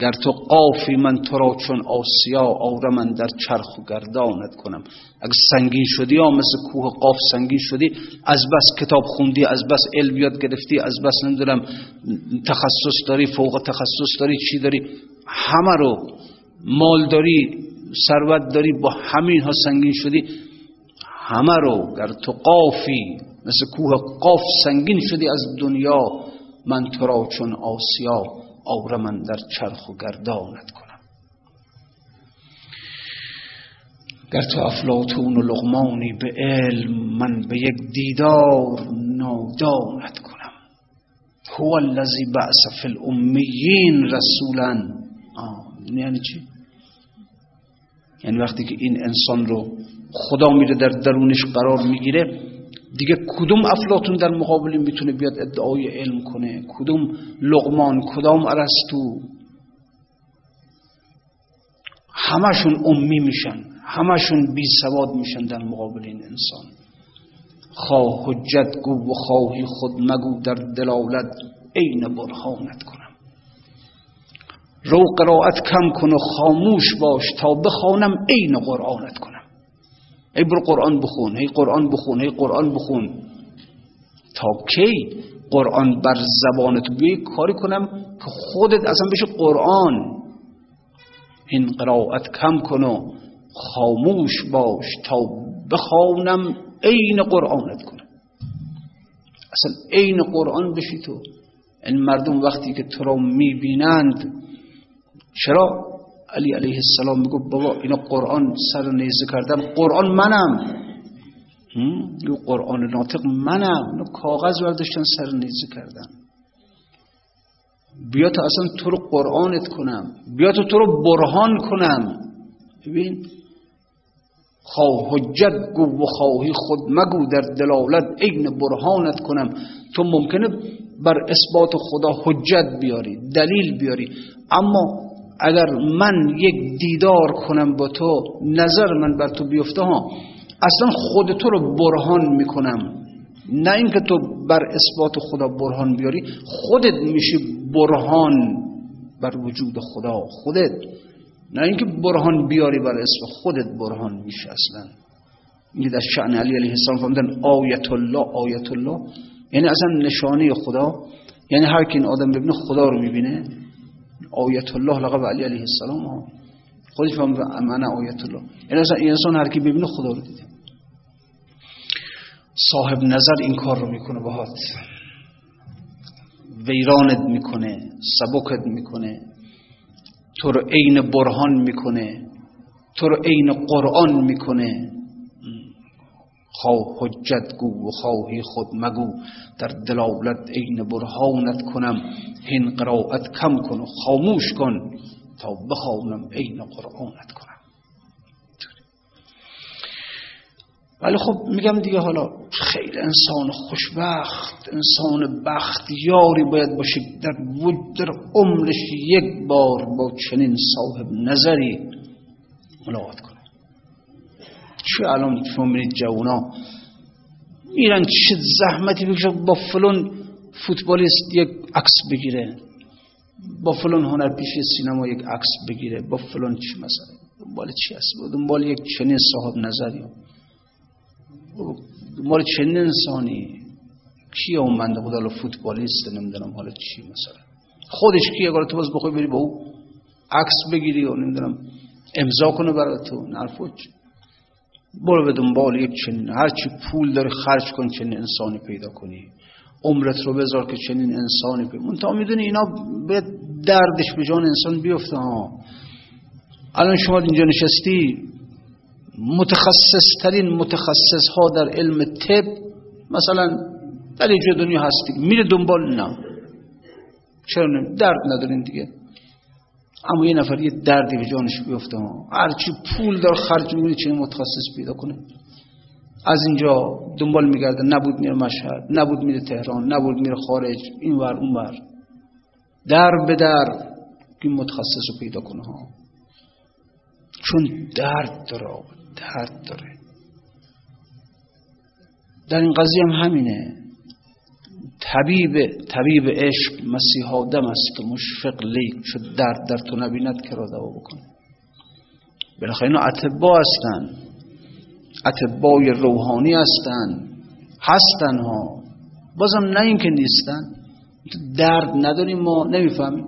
S1: گر تو قافی من تو را چون آسیا آره من در چرخ و گردانت کنم. اگه سنگین شدی یا مثل کوه قاف سنگین شدی از بس کتاب خوندی از بس علم یاد گرفتی از بس نمی‌دونم تخصص داری فوق تخصص داری چی داری؟ همه رو مال داری ثروت داری با همین ها سنگین شدی. همه رو گر تو قافی مثل کوه قاف سنگین شدی از دنیا من تو را چون آسیا آوره من در چرخ و گردانت کنم. تو افلاتون و لغمانی به علم من به یک دیدار نادانت کنم. هو الذی بعث فی الامیین رسولا. یعنی چی؟ یعنی وقتی که این انسان رو خدا میره در درونش قرار می‌گیره دیگه کدوم افلاتون در مقابل می‌تونه بیاد ادعای علم کنه؟ کدوم لغمان کدام ارسطو؟ همشون امی میشن همشون بی سواد میشن در مقابل این انسان. خواه حجت گو و خواهی خود مگو در دلالت عین برهانت کنم. رو قرائت کم کن و خاموش باش تا بخوانم عین قرآنت کنم. ای برو قرآن بخون هی قرآن بخون هی قرآن بخون. تا کی قرآن بر زبانت بیای کاری کنم که خودت اصلا بشه قرآن. این قرائت کم کن و خاموش باش تا بخوانم عین قرآنت کنم. اصلا عین قرآن بشی تو. این مردم وقتی که تو را می‌بینند چرا؟ علی علیه السلام میگو بابا اینا قرآن سر نیزه کردن. قرآن منم. یو قرآن ناطق منم. اینا کاغذ برداشتن سر نیزه کردن. بیا تا اصلا تو رو قرآنت کنم. بیا تا تو رو برهان کنم. ببین خواه حجت گو و خواهی خود مگو در دلالت عین برهانت کنم. تو ممکنه بر اثبات خدا حجت بیاری دلیل بیاری. اما اگر من یک دیدار کنم با تو نظر من بر تو بیفته ها اصلا خود تو رو برهان می‌کنم. نه اینکه تو بر اثبات خدا برهان بیاری خودت میشی برهان بر وجود خدا خودت. نه اینکه برهان بیاری بر اسم خودت برهان میشه اصلا. این در شعن علی علیه السلام فرمودن آیت الله آیت الله یعنی اصلا نشانه خدا. یعنی هر کی این آدم ببینه خدا رو می‌بینه. آیت الله لقب علی علیه السلام. ها خودش معنی آیت الله یعنی اصلا این انسان هر کی ببینه خدا رو دیده. صاحب نظر این کار رو می‌کنه باهات. ویرانت می‌کنه سبکت می‌کنه. تو رو عین برهان می‌کنه. تو رو عین قرآن می‌کنه. خواه حجت گو و خواهی خود مگو. در دلالت عین برهانت کنم. هین قرائت کم کن و خاموش کن تا بخوانم عین قرآنت کنم. ولی خب میگم دیگه حالا خیلی انسان خوشبخت انسان بختیاری باید باشه. در در عمرش یک بار با چنین صاحب نظری ملاقات کنه چه الان شما میرید جوونا؟ میرن چه زحمتی بکشه با فلان فوتبالیست یک عکس بگیره؟ با فلان هنرپیش سینما یک عکس بگیره؟ با فلان چی مثلا دنبال چی هست؟ دنبال یک چنین صاحب نظری؟ مال چنین انسانی؟ کیه اون بنده خدا فوتبالیست؟ نمی‌دونم حالا چی مثلا خودش کیه؟ اگر تو باز بخوای بری با او عکس بگیری و نمی‌دونم امضا کنه برای تو؟ نرفوچ برو به دنبال یک چنین هرچی پول داری خرج کن چنین انسانی پیدا کنی. عمرت رو بذار که چنین انسانی پیدا منتها می‌دونی اینا به دردش به جان انسان بیفته ها الان شما اینجا نشستی متخصص ترین متخصص ها در علم طب مثلا در اینجا دنیا هستی میره دنبال نه چرا درد ندارین دیگه. اما یه نفر یه دردی به جانش بیفته. هرچی پول دار خرج می‌کنه چه متخصص پیدا کنه. از اینجا دنبال میگرده نبود میره مشهد نبود میره تهران نبود میره خارج این ور اون ور. در به در این متخصص رو پیدا کنه. چون درد داره درد داره. در این قضیه هم همینه. طبیب طبیب عشق مسیح آدم است که مشفق لیک شد درد در تو نبیند که را دوا بکنه بالاخره اینا اتبا هستن. اتبای روحانی هستن. هستن ها. بازم نه اینکه نیستن. درد نداریم ما نمی‌فهمیم.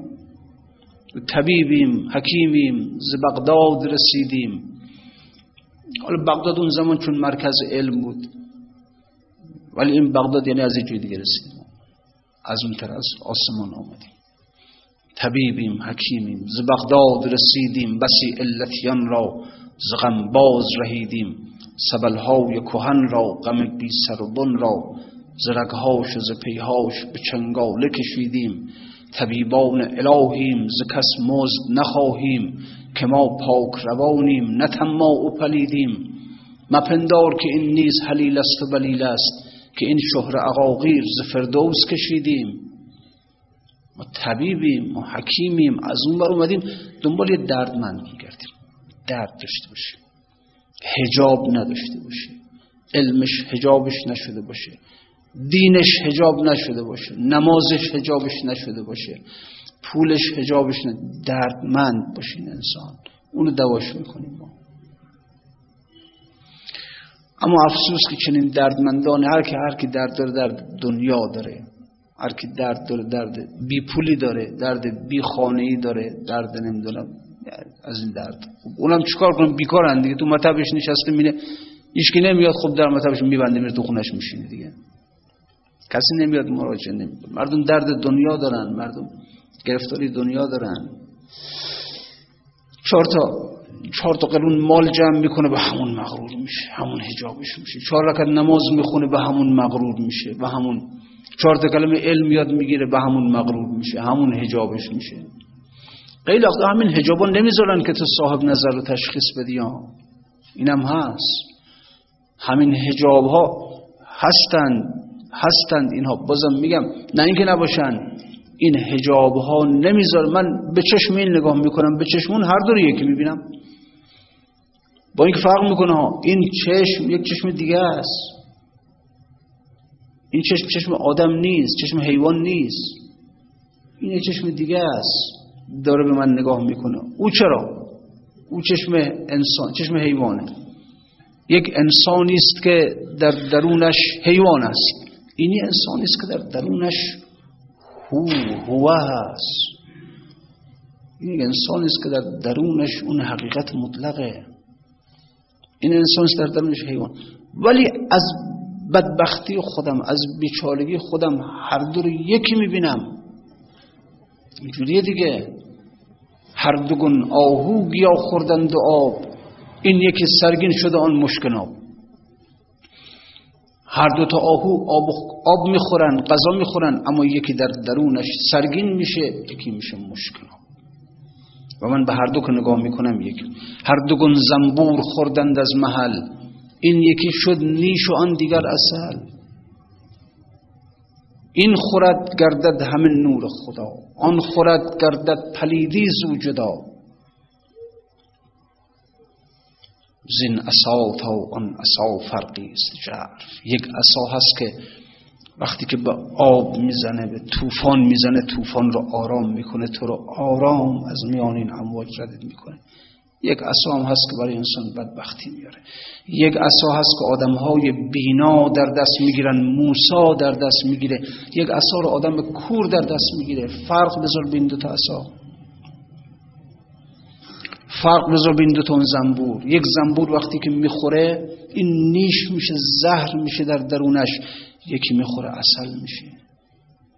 S1: طبیبیم حکیمیم ز بغداد رسیدیم. حالا بغداد اون زمان چون مرکز علم بود. ولی این بغداد یعنی از جای دیگه رسیدیم. از اون از آسمان آمدیم. طبیبیم حکیمیم ز بغداد رسیدیم بسی علتیان را ز غم باز رهیدیم. سبلهای کهن را غم بی سر و بن را ز رگهاش و ز پیهاش به چنگاله کشیدیم. طبیبان الهیم ز کس مزد نخواهیم که ما پاک روانیم نه و پلیدیم. مپندار که این نیز حلیل است و بلیل است. که این شهر عقاقیر ز فردوس کشیدیم. ما طبیبیم ما حکیمیم از اون بر اومدیم. دنبال یه دردمند میگردیم. درد داشته باشیم. هجاب نداشته باشه علمش هجابش نشده باشه. دینش هجاب نشده باشه. نمازش هجابش نشده باشه. پولش هجابش نه دردمند باشین انسان. اونو دواش می‌کنیم ما. اما افسوس که چنین دردمندان هر که هر کی درد داره درد دنیا داره. هر کی درد داره درد بی پولی داره درد بی خانه داره درد نمی‌دونم. از این درد. اونم چیکار کنم؟ بیکارن دیگه. تو مطبش نشسته میره هیچکی نمیاد خب در مطبش میبنده میره تو خونش میشینه دیگه. کسی نمیاد مراجعه نمی‌کنه. مردم درد دنیا دارن. مردم گرفتاری دنیا دارن. چهار تا چهار تا قرون مال جمع می‌کنه به همون مغرور میشه همون حجابش میشه. چهار رکعت نماز می‌خونه به همون مغرور میشه به همون چهار تا کلمه علم یاد می‌گیره به همون مغرور میشه همون حجابش میشه. قیل آخه همین حجابا نمی‌ذارن که تو صاحب نظر رو تشخیص بدی ها اینم هست. همین حجاب ها هستند هستند اینها. بازم میگم نه اینکه نباشن. این حجاب ها نمیذار من به چشم این نگاه می‌کنم به چشمون هر دو یکی می‌بینم. با اینکه فرق می‌کنه این چشم یک چشم دیگه است. این چشم چشم آدم نیست چشم حیوان نیست. این یک چشم دیگه است. داره به من نگاه می‌کنه. او چرا؟ او چشم انسان چشم حیوانه. یک انسانی است که در درونش حیوان است. اینی انسانی است که در درونش هو هو هست این یک انسانی است که در درونش اون حقیقت مطلقه. این انسان است در درونش حیوان. ولی از بدبختی خودم از بیچارگی خودم هر دو رو یکی می‌بینم. اینجوریه دیگه. هر دوگون آهو گیا خوردند آب. این یکی سرگین شده آن مشکناب هر دو تا آهو آب, آب می‌خورن غذا می‌خورن اما یکی در درونش سرگین میشه یکی میشه مشکناب و من به هر دو که نگاه می‌کنم یکی هر دو گون زنبور خوردند از محل. این یکی شد نیش و آن دیگر اصل این خورد گردد همه نور خدا. آن خورد گردد پلیدی زو جدا. زین اصا تا آن اصا فرقی است جرف یک اصا هست که وقتی که به آب می‌زنه به طوفان می‌زنه طوفان رو آرام می‌کنه تو رو آرام از میان این امواج ردت می‌کنه. یک عصا هم هست که برای انسان بدبختی میاره. یک عصا هست که آدمهای بینا در دست می‌گیرن موسا در دست می‌گیره. یک عصا رو آدم کور در دست می‌گیره. فرق بذار بین دو تا عصا فرق بذار بین دو تا زنبور یک زنبور وقتی که می‌خوره این نیش میشه زهر میشه در درونش یکی می‌خوره اصل میشه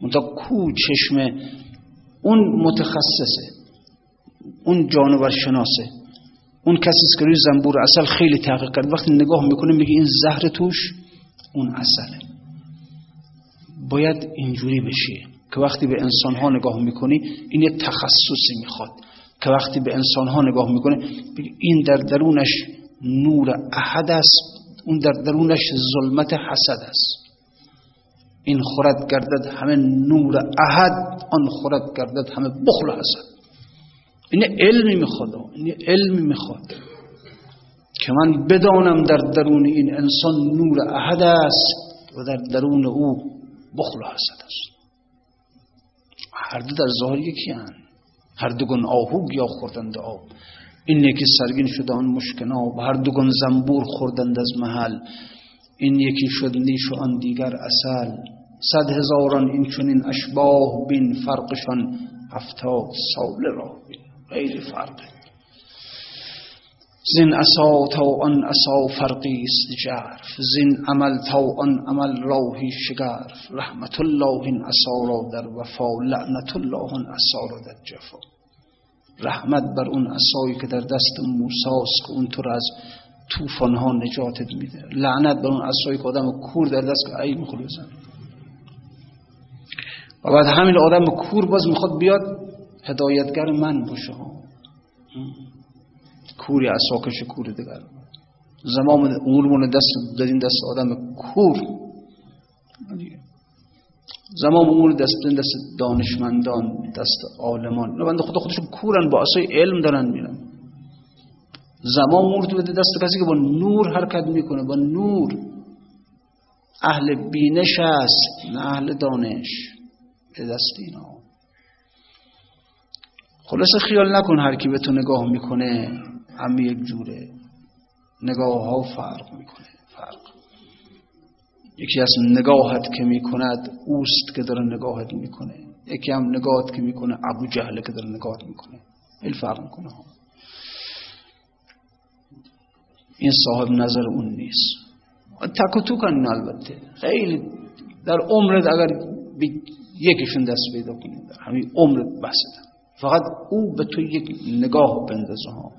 S1: منتها کو چشم اون متخصصه اون جانور شناسه اون کسی که روی زنبور اصل خیلی تحقیق کرد وقتی نگاه می‌کنه میگه این زهر توش اون اصله باید اینجوری بشه که وقتی به انسان ها نگاه می‌کنی این یه تخصصی می‌خواد که وقتی به انسان ها نگاه می‌کنه این در درونش نور احد است اون در درونش ظلمت حسد است. این خورد گردد همه نور احد آن خورد گردد همه بخل حسد. این علمی می‌خواد این علمی می‌خواد که من بدانم در درون این انسان نور احد است و در درون او بخل حسد است. هر دو در ظاهر یکی. هر دوگون آهوگ یا خوردند آب. این یکی سرگین شده آن مشکناب هر دوگون زنبور خوردند از محل. این یکی شد نیش و آن دیگر اصل صد هزاران این چونین اشباه بین فرقشان هفتاد سال راه بین. غیر فرق. زین اصا تا آن اصا فرقی است جرف. زین عمل تا آن عمل راهی شگرف. رحمت الله این اصا را در وفا لعنت الله آن اصا را در جفا. رحمت بر اون اصایی که در دست موساست که اون تو از توفان ها نجاتت میده. لعنت بر اون اصایی که آدم کور در دست که ای می‌خواد بزن و بعد همین آدم کور باز می‌خواد بیاد هدایتگر من باشه. کوری اساکش کور دیگر. زمان امورمون دست دادین دست آدم کور. زمان امور دست دست دانشمندان دست عالمان. نه بنده خدا خودشون کورن با اصای علم دارن میرن. زمان امور بده دست کسی که با نور حرکت می‌کنه با نور. اهل بینش است نه اهل دانش. به دست اینا. خلاصه خیال نکن هر کی به تو نگاه می‌کنه. همه یک جوره. نگاه ها فرق می‌کنه فرق. یکی از نگاهت که می‌کند اوست که داره نگاهت می‌کنه. یکی هم نگاهت که می‌کنه ابو جهله که داره نگاهت می‌کنه. این فرق می‌کنه. این صاحب نظر اون نیست. تک و تو کنین البته. خیلی در عمرت اگر یکیشون دست پیدا کنید همین عمرت بسته فقط او به تو یک نگاه بندازه ها.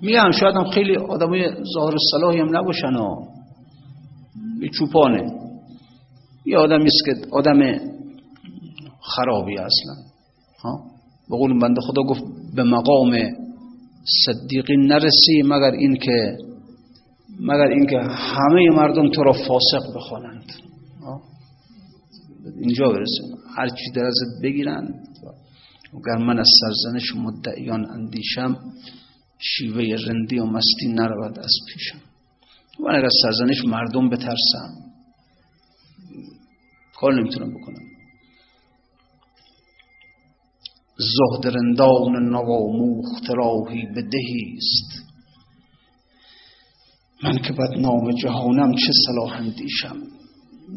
S1: میگم شاید هم خیلی آدمای ظاهر صلاحی هم نباشن ها به چوپانه یه آدمی است که آدم خرابی اصلا. ها؟ به قول بنده خدا گفت به مقام صدیقی نرسی مگر این که مگر اینکه همه مردم تو را فاسق بخوانند. اینجا برسیم هر چی در ازت بگیرن اگر من از سرزنش مدعیان اندیشم شیوه رندی و مستی نرود از پیشم. من اگر سرزنش مردم بترسم کار نمی‌تونم بکنم. زهد رندان نواموخت راهی بدهیست من که بد نام جهانم چه صلاح اندیشم؟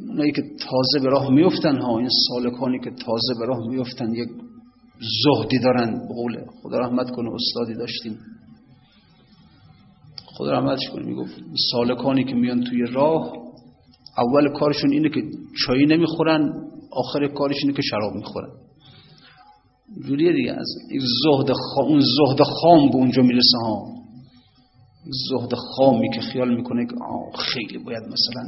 S1: اونایی که تازه به راه میفتن ها این سالکانی که تازه به راه میفتن یک زهدی دارن. به خدا رحمت کنه استادی داشتیم. خدا رحمتش کنه می‌گفت سالکانی که میان توی راه اول کارشون اینه که چایی نمی‌خورن آخر کارش اینه که شراب می‌خورن. جوریه دیگه از زهد خام اون زهد خام به اونجا می‌رسه ها. زهد خامی که خیال می‌کنه که خیلی باید مثلا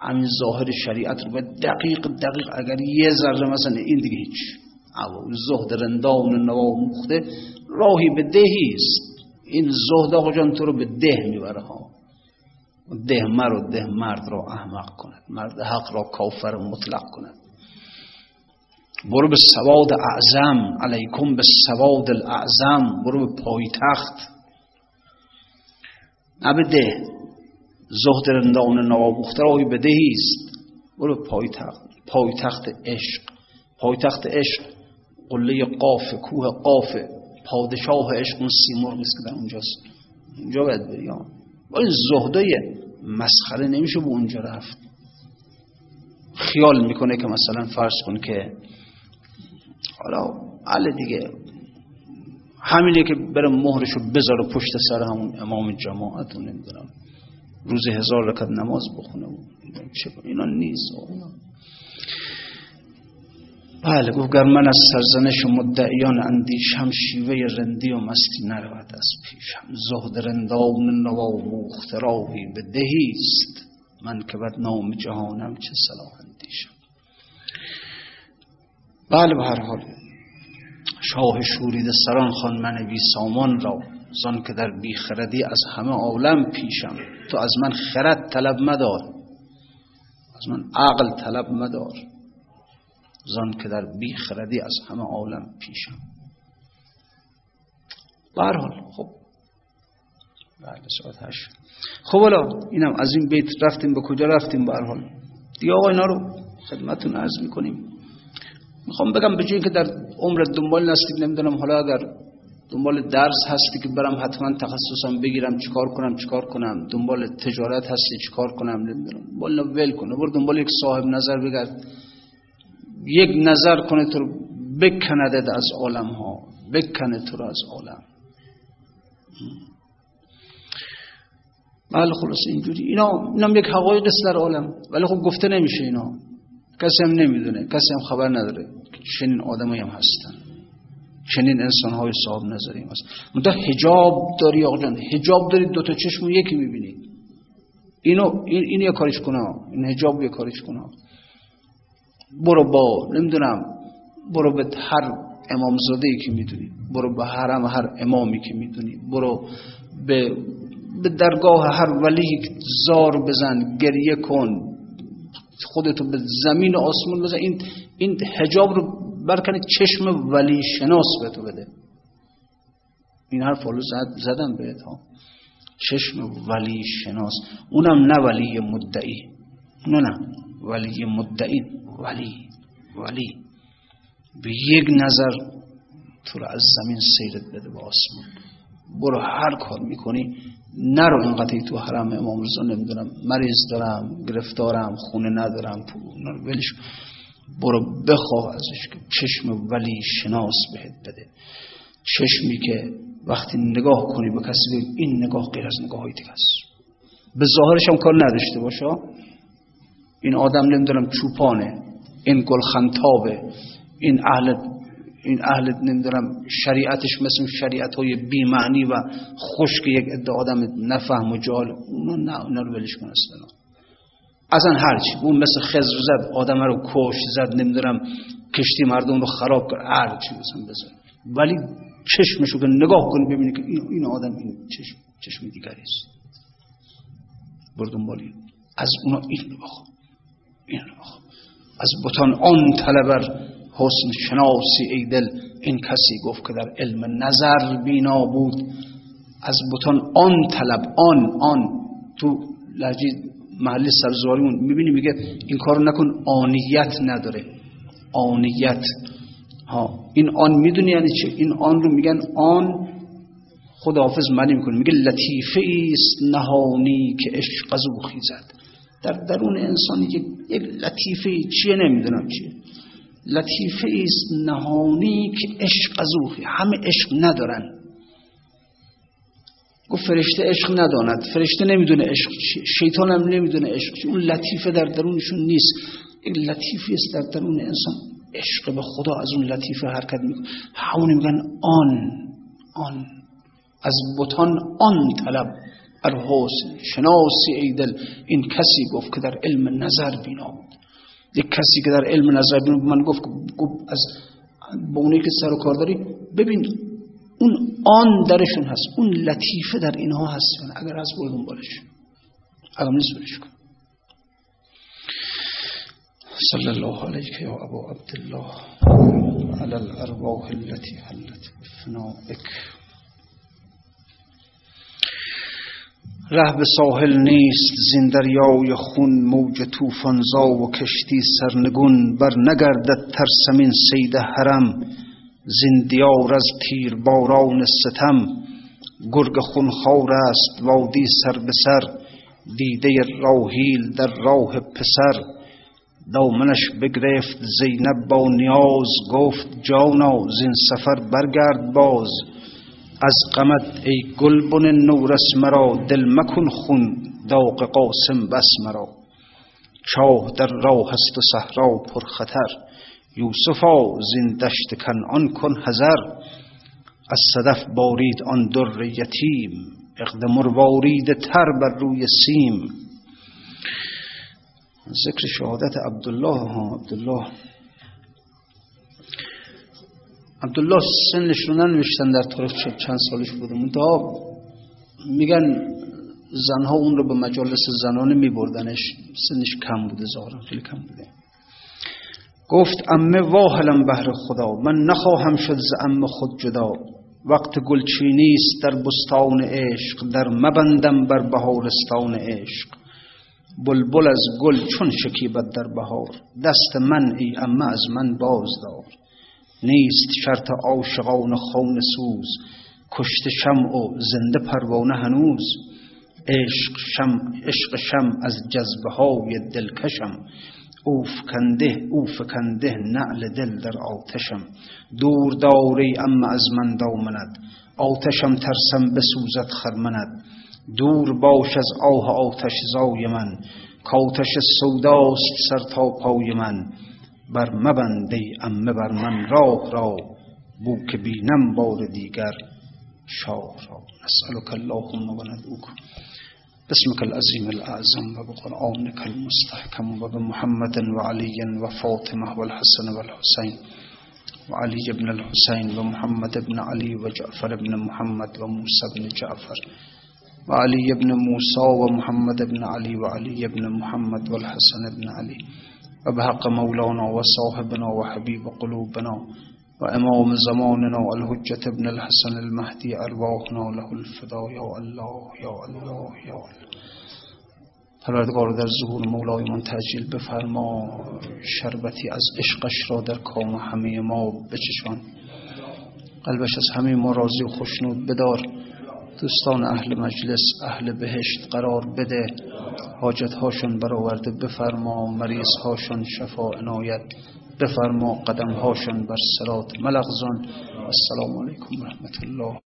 S1: همین ظاهر شریعت رو باید دقیق دقیق اگر یه ذره مثلا این دیگه هیچ. زهد رندان نوا مخته راهی به دهی است. این زهد آقا جان تو رو به ده می‌بره ها. ده مرد ده مرد را احمق کند. مرد حق را کافر مطلق کند. برو به سواد اعظم علیکم به سواد الاعظم. برو به پایتخت. نه به ده. زهد رندان نوابخته راهی به دهی برو به پایتخت. پایتخت عشق. پایتخت عشق. قله قاف کوه قاف. پادشاه عشق اون سیمرغ نیست که در اونجاست. اونجا باید بری این زهدای مسخره نمیشه به اونجا رفت. خیال می‌کنه که مثلا فرض کن که حالا علی دیگه. همینه که برم مهرشو بذاره پشت سر همون امام جماعت و نمی‌دونم روز هزار رکت نماز بخونه اینا نیست بله گفت گر من از سرزنش و مدعیان اندیشم شیوه رندی و مستی نرود از پیشم. زهد رندان نوا و اختراحی به دهیست من که بد نام جهانم چه صلاح اندیشم. بله به هر حال. شاه شورید سران خان من بی سامان را زان که در بی خردی از همه عالم پیشم. تو از من خرد طلب مدار. از من عقل طلب مدار. زان که در بی خردی از همه عالم پیشم برحال خب. بعد ساعت هشت. خب حالا اینم از این بیت رفتیم به کجا رفتیم برحال دیگه آقا اینا رو خدمتون عرض می‌کنیم. می‌خوام بگم به که در عمر دنبال نستید نمی‌دونم حالا اگر دنبال درس هستی که برم حتما تخصصم بگیرم چیکار کنم چیکار کنم؟ دنبال تجارت هستی چیکار کنم؟ نمی‌دونم. والا ول کنه برو دنبال یک صاحب نظر بگرد. یک نظر کنه تو رو بکندد از عالم ها بکنه تو رو از عالم. بله خلاص اینجوری. اینا اینم یک حقایق است در عالم ولی خب گفته نمیشه اینا. کسی هم نمی‌دونه کسی هم خبر نداره چنین آدمایی هم هستن. چنین انسان های صاحب نظری هست. منتها حجاب داری آقا جان. حجاب داری دوتا چشم یکی می‌بینی. اینو این, این یه کارش کنه. این حجاب یه کارش کنه. برو با نمی‌دونم برو به هر امامزاده ای که می‌دونی برو به حرم هر امامی که می‌دونی برو به به درگاه هر ولی زار بزن گریه کن خودتو به زمین و آسمون بزن. این این حجاب رو برکنه چشم ولی شناس به تو بده. این حرف رو زد زدم بهت ها. چشم ولی شناس اونم نه ولی مدعی. نه نه. ولی مدعی ولی ولی به یک نظر تو رو از زمین سیرت بده به آسمان. برو هر کار می‌کنی نرو اینقدر تو حرم امام رضا نمی‌دونم مریض دارم گرفتارم خونه ندارم ولش برو بخواه ازش که چشم ولی شناس بهت بده. چشمی که وقتی نگاه کنی به کسی این نگاه غیر از نگاه های دیگه است. به ظاهرش هم کار نداشته باشه. این آدم نمی‌دونم چوپانه این گل خنتابه این اهل این اهل نمی‌دونم شریعتش مثل شریعت های بیمعنی و خشک یک عده آدم نفهم و جال اونو نه اونو رو ولش کن اصلا. اصلا هرچی اون مثل خزر زد آدم رو کش زد نمی‌دونم کشتی مردم رو خراب کرد هرچی مثلا بزن ولی چشمشو که نگاه کنی ببینی که این آدم این چشم چشم دیگری است. بردون بالی از اونا این رو بخوا از بطان آن طلبر حسن شناسی ای دل این کسی گفت که در علم نظر بینا بود. از بطان آن طلب آن آن. تو لحجه محلی سرزواریمون می‌بینی میگه این کارو نکن آنیت نداره. آنیت. ها این آن می‌دونی یعنی چه این آن رو میگن آن. خداحافظ معنی می‌کنه میگه لطیفه است نهانی که عشق از او خیزد. در درون انسانی که یک لطیفه چیه نمی‌دونم چیه. لطیفه است نهانی که عشق از همه عشق ندارن. گفت فرشته عشق نداند. فرشته نمی‌دونه عشق چیه شیطان هم نمی‌دونه عشق چیه اون لطیفه در درونشون نیست. یک لطیفه است در درون انسان. عشق به خدا از اون لطیفه حرکت می‌کنه. همونی میگن آن. آن. از بطان آن طلب. حسن شناسی ایدل این کسی گفت که در علم نظر بینا. بود یک کسی که در علم نظر بینا من گفت از با اونی که سر و کار داری ببین اون آن درشون هست اون لطیفه در اینها هست. اگر از بردون بالش اگر نیست برش کن. صلى الله عليك يا أبو عبد الله على الأرواح التي حلت بفنائك ره به ساحل نیست زین دریای خون موج طوفانزا و کشتی سرنگون. بر نگردد ترسمین سید حرم زین دیار از تیر باران ستم. گرگ خونخوار است وادی سر به سر دیده راهیل در راه پسر. دامنش بگرفت زینب با نیاز گفت جانا زین سفر برگرد باز. از قمت ای گلبن نورس مرا دل مکن خون داغ قاسم بس مرا. چاه در راه است و صحرا پر خطر یوسفا زین دشت کنعان کن حذر. از صدف بارید آن در یتیم اقد مروارید تر بر روی سیم. ذکر شهادت عبدالله ها عبدالله. عبدالله سنش رو ننوشتن در تاریخ چند سالش بوده منتها میگن زنها اون رو به مجالس زنانه میبردنش سنش کم بوده ظاهرا خیلی کم بوده گفت امه واهلم بهر خدا من نخواهم شد ز ام خود جدا وقت گلچینی است در بستان عشق در مبندم بر بهارستان عشق بلبل از گل چون شکیبت در بهار دست من ای امه از من باز دار نیست شرط عاشقان خون سوز. کشت شم و زنده پروانه هنوز. عشق شم عشق شم از جذبه های دلکشم. او فکنده او فکنده نعل دل در آتشم. دور داری اما از من دامند آتشم ترسم بسوزد خرمند دور باش از آه آتش زای من. کاتش سوداست سر تا پای من. بر مبنده امه بر من راه را بو که بینم بار دیگر شاه را. نسألك اللهم و ندعوك باسمك العظيم الأعظم وبقرآنك المستحكم وبمحمد وعلي وفاطمة والحسن والحسين وعلي بن الحسين ومحمد بن علي وجعفر بن محمد وموسى بن جعفر وعلي بن موسى ومحمد بن علي وعلي بن محمد والحسن بن علي وبحق مولانا وصاحبنا وحبيب قلوبنا وإمام زماننا الهجة بن الحسن المهدي أرواحنا له الفداء يا الله يا الله يا الله. پروردگار در ظهور مولای من تجلیل بفرما. شربتی از عشقش را در کام همه ما بچشان. قلبش از همه ما راضی و خوشنود بدار. دوستان اهل مجلس اهل بهشت قرار بده. حاجت هاشون برآورده بفرما. مریض هاشون شفا عنایت. بفرما. قدم هاشون بر سرات ملغزان السلام علیکم و رحمت الله.